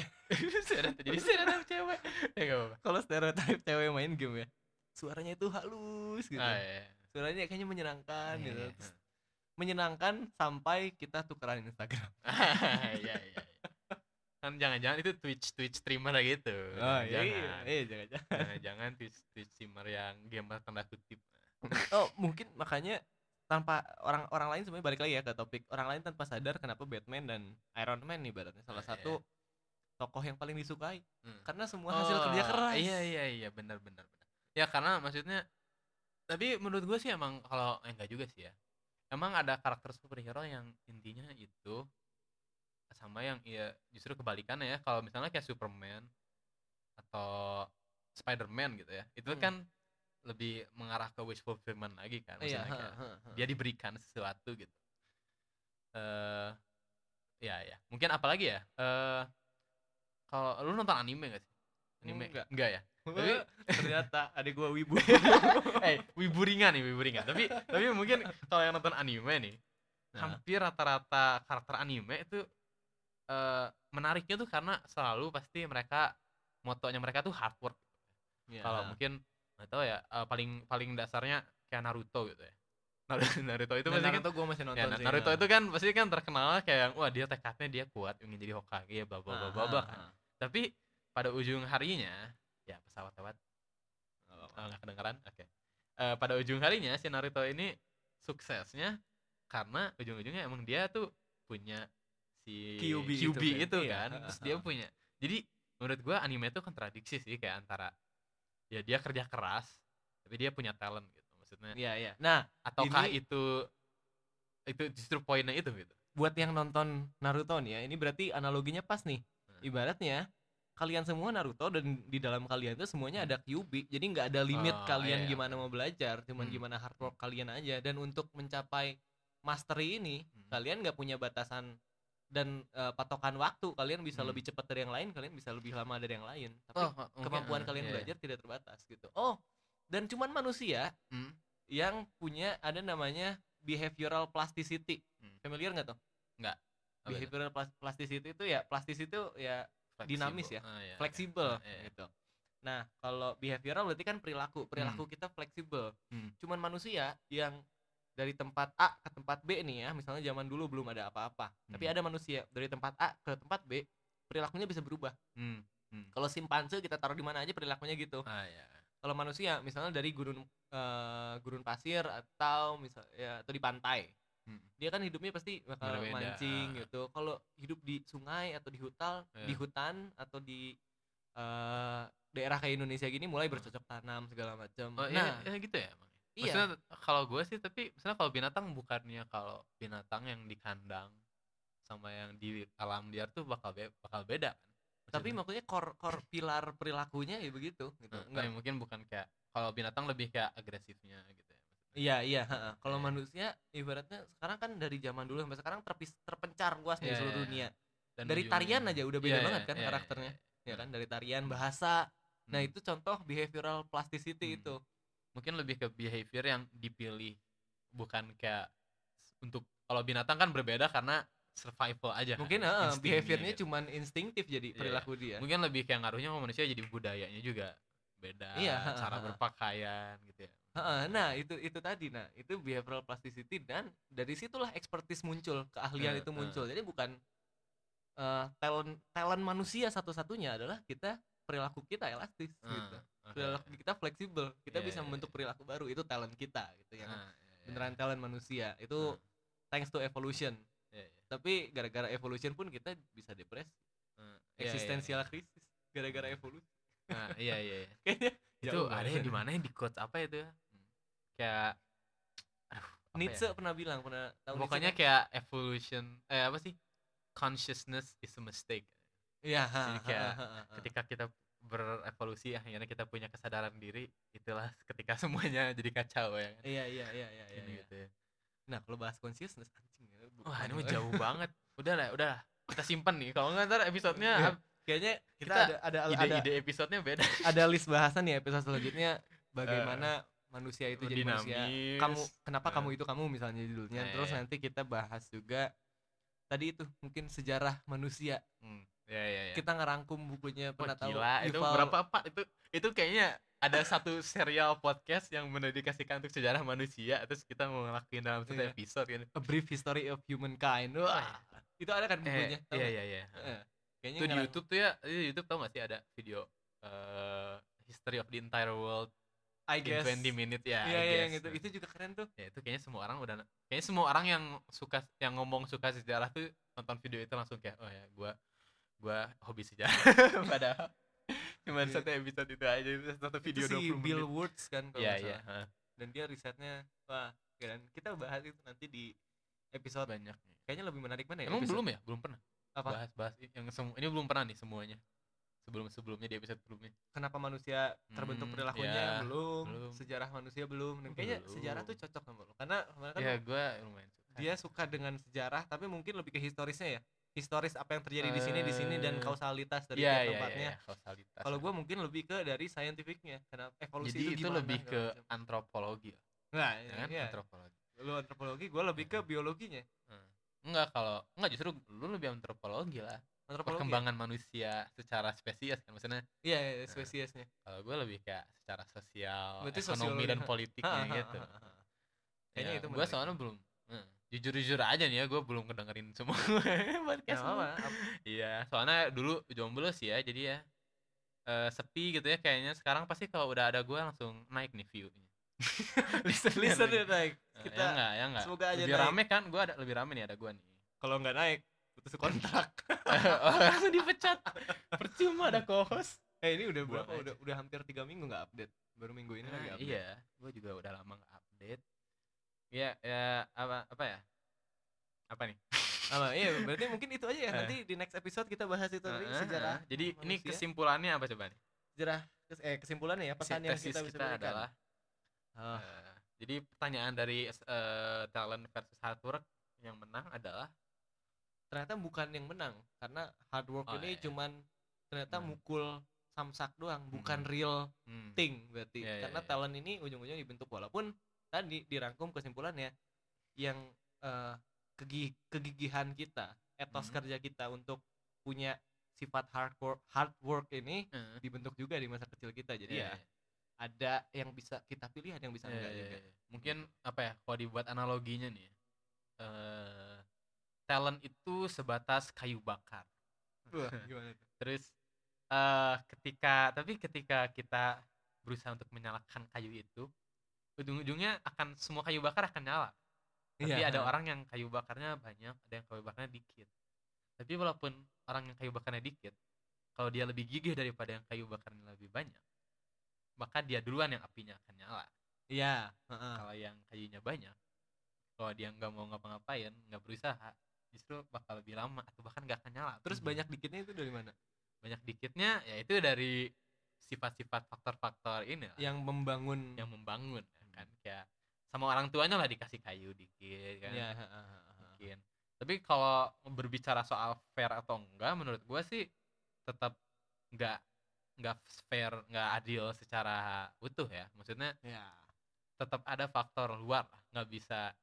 jadi stereotip cewek. Ya kalau stereotype cewek main game ya suaranya itu halus gitu Ah, iya. suaranya kayaknya menyenangkan gitu Iya. Terus menyenangkan sampai kita tukeran Instagram Iya, iya, iya. Kan jangan-jangan itu Twitch Twitch streamer gitu. oh iya jangan. iya jangan jangan jangan Twitch Twitch streamer yang gamer tanda kutip. oh mungkin makanya tanpa orang orang lain sebenarnya balik lagi ya ke topik orang lain tanpa sadar kenapa Batman dan Iron Man nih ibaratnya salah Ah, iya. satu tokoh yang paling disukai Hmm. karena semua hasil kerja Oh, keras Iya iya iya benar benar benar. Ya karena maksudnya tapi menurut gue sih emang kalau eh, enggak juga sih ya. Emang ada karakter superhero yang intinya itu sama yang ya justru kebalikannya ya. Kalau misalnya kayak Superman atau Spider-Man gitu ya. Itu Hmm. kan lebih mengarah ke wish fulfillment lagi kan iya maksudnya ha, kayak ha, ha. dia diberikan sesuatu gitu. Eh ya ya. Mungkin apalagi ya? Eh kalau lu nonton anime gak sih? Anime? Enggak. Enggak ya? Tapi ternyata adik gua wibu eh, wibu ringan nih, wibu ringan. Tapi tapi mungkin kalau yang nonton anime nih, Nah. hampir rata-rata karakter anime itu eh menariknya tuh karena selalu pasti mereka motonya mereka tuh hard work. Iya. Kalau mungkin nggak tahu ya, eh, paling paling dasarnya kayak Naruto gitu ya. Naruto, itu Nah, pasti kan Naruto gua masih nonton ya, sih Naruto ha. itu kan pasti kan terkenal kayak wah dia tekadnya dia kuat ingin jadi Hokage ya bla bla bla Ah, ah, kan. ah. Tapi pada ujung harinya ya pesawat lewat. Oh, nggak kedengeran? Oke. Eh, pada ujung harinya si Naruto ini suksesnya karena ujung-ujungnya emang dia tuh punya si Kyuubi itu Kyuubi kan? itu Iya, kan. Terus dia punya. Jadi menurut gua anime itu kontradiksi sih kayak antara ya dia kerja keras tapi dia punya talent gitu. Maksudnya Iya iya. Nah, ataukah ini- itu itu justru poinnya itu gitu. buat yang nonton Naruto nih ya, ini berarti analoginya pas nih. Hmm. Ibaratnya kalian semua Naruto dan di dalam kalian itu semuanya ada Kyuubi. Jadi nggak ada limit Oh, kalian iya. gimana mau belajar, cuman Hmm. gimana hard work kalian aja dan untuk mencapai mastery ini Hmm. kalian nggak punya batasan dan eh, patokan waktu. Kalian bisa Hmm. lebih cepat dari yang lain, kalian bisa lebih lama dari yang lain. Tapi Oh, mungkin, kemampuan eh, kalian iya, iya. belajar tidak terbatas gitu. Oh, dan cuman manusia Hmm. yang punya ada namanya behavioral plasticity. Hmm. Familiar nggak tuh? Itu? Behavioral plas- plasticity itu ya plastis itu ya dinamis ya, Ah, iya, fleksibel Ah, iya, iya. gitu. Nah, kalau behavioral berarti kan perilaku. Perilaku kita fleksibel. Hmm. Cuman manusia yang dari tempat A ke tempat B nih ya, misalnya zaman dulu belum ada apa-apa. Tapi Hmm. ada manusia dari tempat A ke tempat B, perilakunya bisa berubah. Hmm. Hmm. Kalau simpanse kita taruh di mana aja perilakunya gitu. Ah, iya. Kalau manusia misalnya dari gurun eh, gurun pasir atau misal ya atau di pantai. Hmm. Dia kan hidupnya pasti bakal Berbeda, mancing gitu. Kalau hidup di sungai atau di hutan, di Iya. hutan atau di eh, daerah kayak Indonesia gini mulai Hmm. bercocok tanam segala macam. Oh, nah, iya, iya gitu ya emang. iya. Maksudnya kalau gue sih tapi misalnya kalau binatang bukannya kalau binatang yang di kandang sama yang di alam liar tuh bakal be- bakal beda kan. tapi Maksudnya, core core pilar perilakunya ya begitu gitu. Enggak eh, mungkin bukan kayak kalau binatang lebih kayak agresifnya gitu. Iya iya. Kalau Iya. manusia ibaratnya sekarang kan dari zaman dulu sampai sekarang terpis terpencar luas nih Iya, seluruh iya, dunia. Dan Dari tarian aja udah beda Iya, banget iya, kan iya, karakternya, iya, ya iya. kan dari tarian bahasa. Nah Hmm. itu contoh behavioral plasticity Hmm. itu. mungkin lebih ke behavior yang dipilih bukan kayak untuk kalau binatang kan berbeda karena survival aja kan, Mungkin heeh, instingnya behaviornya gitu. cuman instinktif jadi Iya, perilaku dia. mungkin lebih kayak ngaruhnya ke manusia jadi budayanya juga beda Iya, cara berpakaian gitu ya nah itu itu tadi nah itu behavioral plasticity dan dari situlah expertise muncul keahlian Eh, itu muncul jadi bukan eh, talent talent manusia satu-satunya adalah kita perilaku kita elastis Ah, gitu oke. perilaku kita fleksibel kita Iya, bisa iya, membentuk iya. perilaku baru itu talent kita gitu yang Ah, iya, iya. beneran talent manusia itu Hmm. thanks to evolution Iya, iya. tapi gara-gara evolution pun kita bisa depresi iya, eksistensial iya. krisis gara-gara evolusi Nah, iya iya. kayaknya itu jauh ada di mana ya di quotes apa itu ya kayak aduh apa Nietzsche ya? pernah bilang pernah tahu Nietzsche pokoknya kan? kayak evolution eh apa sih consciousness is a mistake iya jadi kayak ketika kita berevolusi akhirnya kita punya kesadaran diri itulah ketika semuanya jadi kacau ya kan iya iya iya iya iya, iya. gitu ya. nah kalau bahas consciousness anjing ya, wah ini jauh banget udah lah udah lah kita simpen nih kalau nggak ntar episodenya Iya. Kayaknya kita, Kita ada ada ada ide-ide episodenya beda. ada list bahasan ya episode selanjutnya. Bagaimana manusia itu jadi manusia? Dinamis. kamu kenapa Nah. kamu itu kamu misalnya judulnya? Nah, terus iya. nanti kita bahas juga tadi itu mungkin sejarah manusia. Hmm, ya ya ya. Kita ngerangkum bukunya Wah, pernah tahu? gila. Itu berapa pak? Itu itu kayaknya ada satu serial podcast yang mendedikasikan untuk sejarah manusia. Terus kita mau ngelakuin dalam satu Iya. episode gitu. A Brief History of Humankind. Wah. Itu ada kan bukunya? Eh, iya iya iya. Eh, kayaknya itu di YouTube tuh ya. Di YouTube tau gak sih ada video eh history of the entire world I in guess. 20 minutes? Ya iya iya yang itu. Itu juga keren tuh. Ya itu kayaknya semua orang udah kayaknya semua orang yang suka yang ngomong suka sejarah tuh nonton video itu langsung kayak oh ya gua gua hobi sejarah. Padahal cuma Iya. satu episode itu aja itu satu video itu si 20 Bill menit. Woods kan kalau iya nggak iya heeh. dan dia risetnya wah keren. Kita bahas itu nanti di episode banyak kayaknya lebih menarik mana ya emang episode- belum ya? Belum pernah apa? Bahas bahas. Yang semua ini belum pernah nih semuanya. Sebelum sebelumnya di episode sebelumnya. Kenapa manusia terbentuk Hmm, perilakunya? ya, belum, belum. sejarah manusia belum. Dan kayaknya sejarah tuh Belum. cocok sama lo. Karena kemarin kan ya gue lumayan suka. dia suka dengan sejarah tapi mungkin lebih ke historisnya ya. Historis apa yang terjadi di sini di sini dan Eh, kausalitas dari Iya, tiap iya, iya, tempatnya. iya, kausalitas. kalau gue mungkin lebih ke dari scientificnya karena evolusi jadi itu, itu gimana, lebih ke antropologi. Nah ya kan? iya. antropologi. Lu antropologi gue lebih ke biologinya enggak kalau enggak justru lu lebih antropologi lah. Antropologi ya? perkembangan manusia secara spesies kan maksudnya? Iya iya spesiesnya. kalau gue lebih kayak secara sosial Berarti ekonomi sosiologi. dan politiknya gitu. kayaknya Ya, itu gue soalnya belum eh, jujur jujur aja nih ya gue belum kedengerin semua podcast apa iya soalnya dulu jomblo sih ya jadi ya eh, sepi gitu ya kayaknya. Sekarang pasti kalau udah ada gue langsung naik nih view-nya listen listen ya naik kita ya enggak ya enggak semoga aja lebih naik. rame kan? Gue ada lebih rame nih ada gue nih. Kalau nggak naik putus kontrak. Oh, langsung dipecat. Percuma ada co-host. Eh ini udah berapa? udah udah hampir tiga minggu nggak update? Baru minggu ini lagi Nah, update. iya. Gue juga udah lama nggak update. Ya ya apa apa ya? Apa nih? Apa? Iya berarti mungkin itu aja ya. Eh. nanti di next episode kita bahas itu tadi sejarah jadi ini kesimpulannya apa coba nih? Sejarah eh kesimpulannya ya pesan yang kita bisa kita berikan. adalah Oh, eh, jadi pertanyaan dari talent versus hard work yang menang adalah ternyata bukan yang menang karena hard work Oh, ini iya. cuman ternyata Hmm. mukul samsak doang bukan Hmm. real hmm, thing berarti Iya, iya, karena iya. talent ini ujung-ujungnya dibentuk walaupun tadi dirangkum kesimpulannya yang eh, kegi- kegigihan kita etos Hmm. kerja kita untuk punya sifat hard work hard work ini eh, dibentuk juga di masa kecil kita jadi iya, ya ada yang bisa kita pilih ada yang bisa iya, enggak iya, juga. iya. mungkin apa ya kalau dibuat analoginya nih eh talent itu sebatas kayu bakar. Wah, gimana tuh? terus eh ketika tapi ketika kita berusaha untuk menyalakan kayu itu ujung-ujungnya akan semua kayu bakar akan nyala. Tapi Iya, ada orang yang kayu bakarnya banyak ada yang kayu bakarnya dikit. Tapi walaupun orang yang kayu bakarnya dikit kalau dia lebih gigih daripada yang kayu bakarnya lebih banyak maka dia duluan yang apinya akan nyala. Iya heeh. kalau yang kayunya banyak kalau dia nggak mau ngapa-ngapain nggak berusaha justru bakal lebih lama atau bahkan nggak akan nyala. Terus apinya. banyak dikitnya itu dari mana? Banyak dikitnya ya itu dari sifat-sifat faktor-faktor ini lah, yang membangun. Yang membangun ya kan? Kayak sama orang tuanya lah dikasih kayu dikit kan? Iya, heeh. mungkin. Tapi kalau berbicara soal fair atau enggak menurut gua sih tetap nggak nggak fair nggak adil secara utuh ya. Maksudnya ya tetap ada faktor luar lah nggak bisa.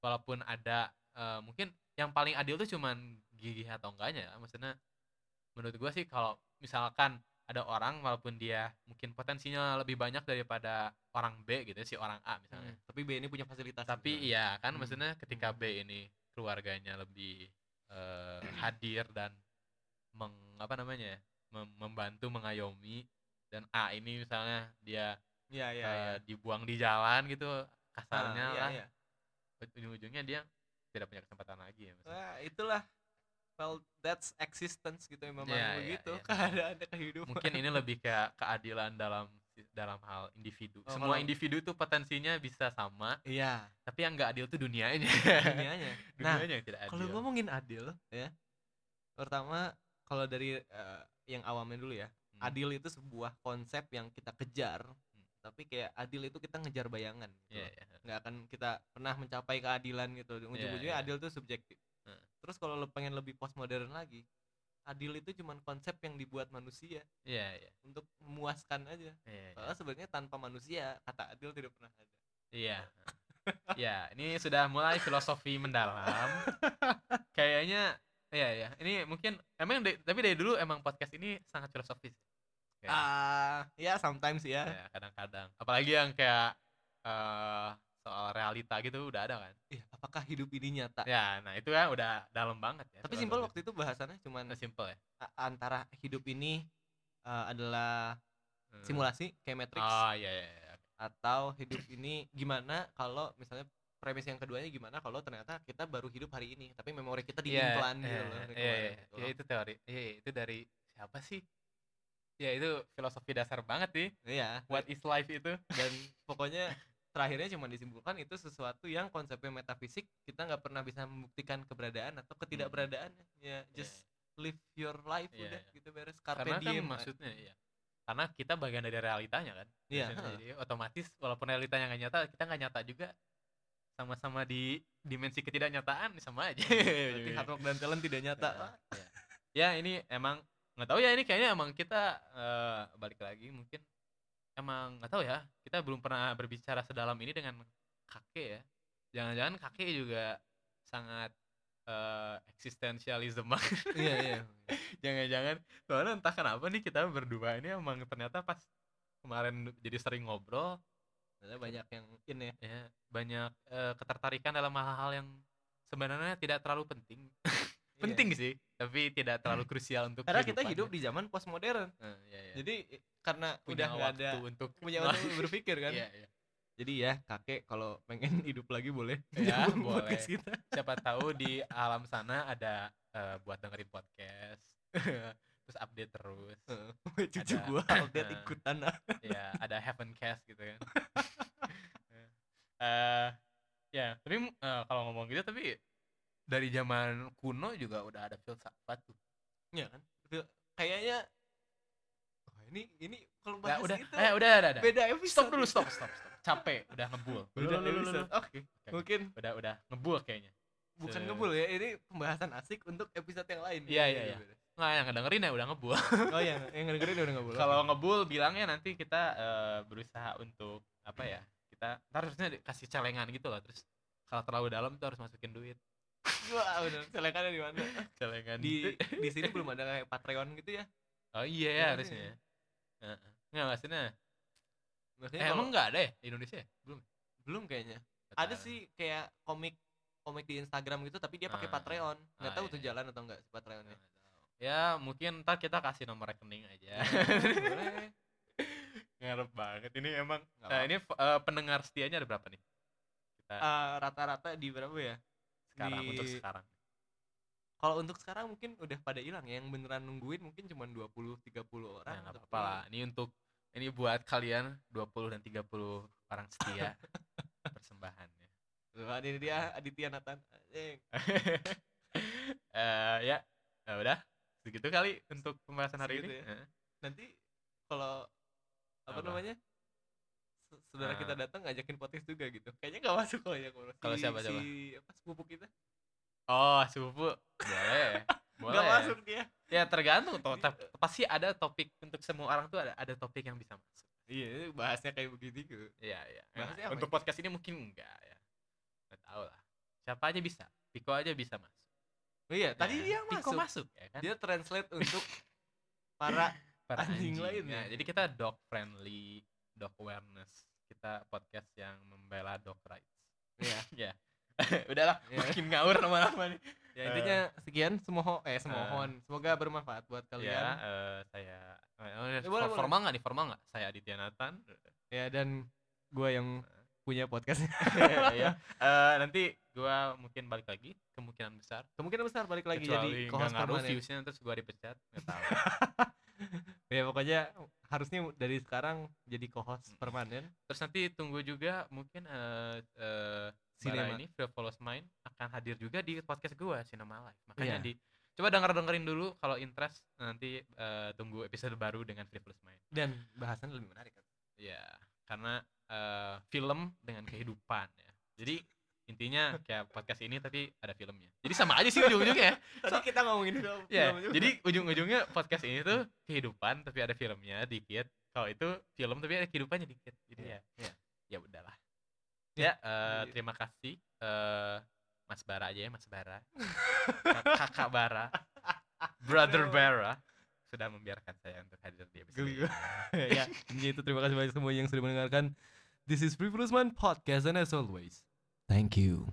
Walaupun ada eh, mungkin yang paling adil tuh cuman gigih atau enggaknya ya. Maksudnya menurut gua sih kalau misalkan ada orang walaupun dia mungkin potensinya lebih banyak daripada orang B gitu ya, si orang A misalnya. Hmm, tapi B ini punya fasilitas tapi sebenarnya. iya kan Hmm. maksudnya ketika B ini keluarganya lebih eh, hadir dan meng apa namanya ya, mem- membantu mengayomi dan A ini misalnya dia iya iya eh, iya. dibuang di jalan gitu kasarnya Ah, iya, lah. iya. ujung-ujungnya dia tidak punya kesempatan lagi ya maksudnya. Wah, itulah. Well that's existence gitu memang Iya, iya, begitu. iya. keadaan kehidupan. Mungkin ini lebih kayak keadilan dalam dalam hal individu. Oh, semua kalau- individu tuh potensinya bisa sama iya. tapi yang nggak adil tuh dunianya. Dunianya. Nah dunianya yang tidak adil. kalau ngomongin adil ya. Pertama kalau dari eh, yang awamnya dulu ya Hmm. adil itu sebuah konsep yang kita kejar tapi kayak adil itu kita ngejar bayangan gitu Iya, loh. iya. nggak akan kita pernah mencapai keadilan gitu ujung-ujungnya iya. adil tuh subjektif Heeh. terus kalau lo pengen lebih postmodern lagi adil itu cuman konsep yang dibuat manusia iya iya untuk memuaskan aja iya iya. Soalnya sebenarnya tanpa manusia kata adil tidak pernah ada. Iya. ya, ini sudah mulai filosofi mendalam. Kayaknya iya ya. Ini mungkin emang dari- tapi dari dulu emang podcast ini sangat filosofis. Kayak, Ah, ya sometimes ya. ya, kadang-kadang. Apalagi yang kayak eh soal realita gitu udah ada kan. Ih, apakah hidup ini nyata? Ya, nah itu kan udah dalam banget ya. Tapi simpel waktu itu bahasannya cuman itu simple ya. antara hidup ini uh, adalah Hmm. simulasi kayak Matrix Oh iya iya. iya. atau hidup ini gimana kalau misalnya premis yang keduanya gimana kalau ternyata kita baru hidup hari ini tapi memori kita Iya, diimplan gitu iya, loh Iya, iya, gitu iya, loh. itu teori. Iya, iya, itu dari siapa sih? Ya itu filosofi dasar banget sih. Iya, What is life itu? dan pokoknya terakhirnya cuma disimpulkan itu sesuatu yang konsepnya metafisik kita nggak pernah bisa membuktikan keberadaan atau ketidakberadaannya ya just live your life Iya, udah iya. gitu beres carpe karena kan diem maksudnya ya karena kita bagian dari realitanya kan Iya, heeh. jadi otomatis walaupun realitanya nggak nyata kita nggak nyata juga sama-sama di dimensi ketidaknyataan sama aja. Berarti hard work dan talent tidak nyata. Ya, ya. ya ini emang nggak tahu ya ini kayaknya emang kita eh, balik lagi mungkin emang nggak tahu ya kita belum pernah berbicara sedalam ini dengan kakek ya. Jangan-jangan kakek juga sangat eh, eksistensialisme. Banget iya iya. Jangan-jangan soalnya entah kenapa nih kita berdua ini emang ternyata pas kemarin jadi sering ngobrol Ternyata banyak yang in ya. Ya banyak eh, ketertarikan dalam hal-hal yang sebenarnya tidak terlalu penting. Penting sih. Tapi tidak terlalu krusial untuk Iya. karena kita hidup di zaman postmodern. Eh, iya, iya. jadi karena punya udah nggak waktu ada untuk punya waktu berpikir kan. Iya, iya. jadi ya kakek kalau pengen hidup lagi boleh. Ya, boleh. kita. Siapa tahu di alam sana ada eh, buat dengerin podcast terus update terus cucu Ada. gua update Heeh. ikutan ya ada heaven cast gitu kan eh ya tapi eh, kalau ngomong gitu tapi dari zaman kuno juga udah ada filsafat tuh Iya kan kayaknya Wah, ini ini kalau Nah, bahas udah itu eh udah udah, udah. beda episode stop dulu stop stop stop capek udah ngebul beda lu, episode oke Oke. mungkin udah udah ngebul kayaknya bukan ngebul ya ini pembahasan asik untuk episode yang lain Iya, iya, iya. Nggak yang ngedengerin ya udah ngebul. Oh yang yang dengerin udah ngebul kalau ngebul bilangnya nanti kita eh, berusaha untuk apa ya kita harusnya kasih celengan gitu loh terus kalau terlalu dalam tuh harus masukin duit. Wah udah celengannya di mana? Celengan. Di di sini belum ada kayak Patreon gitu ya? Oh iya ya Iya, harusnya iya. ya. Heeh. nggak maksudnya? Maksudnya eh, emang nggak ada ya di Indonesia ya? belum belum kayaknya. Ada sih kayak komik komik di Instagram gitu tapi dia pakai Ah. Patreon. Nggak Ah, tahu iya, tuh iya. jalan atau enggak si Patreonnya. Ya mungkin ntar kita kasih nomor rekening aja. Boleh ngarep banget. Ini emang Nggak Nah, ini eh, pendengar setianya ada berapa nih? Kita Eh, rata-rata di berapa ya? Sekarang di- untuk sekarang. Kalau untuk sekarang mungkin udah pada hilang ya. Yang beneran nungguin mungkin cuma 20 30 orang nggak apa-apa lah. Ini untuk ini buat kalian 20 dan 30 orang setia persembahannya. Wah, ini dia Aditya Nathan. Eh ya ya udah segitu kali untuk pembahasan hari Segitu ini ya. Nanti kalau apa, Apa? namanya saudara Ah. kita datang ngajakin podcast juga gitu kayaknya nggak masuk kalau ya kalau Kalau si- siapa, si siapa? apa sepupu kita oh sepupu boleh boleh nggak masuk dia ya tergantung toh tap- pasti ada topik untuk semua orang tuh ada ada topik yang bisa masuk iya bahasnya kayak begitu Iya, iya. Bahasnya Nah, apa untuk ini? podcast ini mungkin enggak ya. Enggak tahu lah. Siapa aja bisa. Piko aja bisa masuk. Oh, iya tadi Ya, dia Piko masuk masuk ya kan. dia translate untuk para Para anjing anjing, lainnya. ya. Jadi kita dog friendly, dog awareness. Kita podcast yang membela dog rights. Iya. ya. Udahlah, Iya. makin ngawur lama-lama nih. ya intinya sekian semoho eh semohon semoga bermanfaat buat Ya, kalian eh, saya eh, oh, Ya, boleh, for- formal nggak nih? Formal nggak? Saya Aditya Nathan. ya dan gue yang punya podcastnya. ya. Eh, nanti gua mungkin balik lagi kemungkinan besar. Kemungkinan besar balik lagi Kecuali jadi co-host permanen. viewsnya terus gua dipecat nggak tahu. Ya pokoknya harusnya dari sekarang jadi co-host Hmm. permanen. terus nanti tunggu juga mungkin eh eh Bara Cinema. ini Frivolous Mind akan hadir juga di podcast gua Cinema Live. Makanya Iya. di coba denger dengerin dulu kalau interest nanti eh, tunggu episode baru dengan Frivolous Mind. Dan bahasan lebih menarik kan. Ya, karena eh, film dengan kehidupan ya. Jadi intinya kayak podcast ini tapi ada filmnya. Jadi sama aja sih ujung-ujungnya. ya. Tadi kita ngomongin film. Ya, film jadi ujung-ujungnya podcast ini tuh kehidupan tapi ada filmnya dikit. Kalau itu film tapi ada kehidupannya dikit. Jadi Iya, ya, ya udahlah. Ya, Ya, eh, jadi- terima kasih eh, Mas Bara aja ya, Mas Bara. Kak- Kakak Bara. Brother Bara sudah membiarkan saya untuk hadir di episode Geli ini. ya, intinya itu terima kasih banyak semua yang sudah mendengarkan. This is Frivolous Man Podcast and as always, thank you.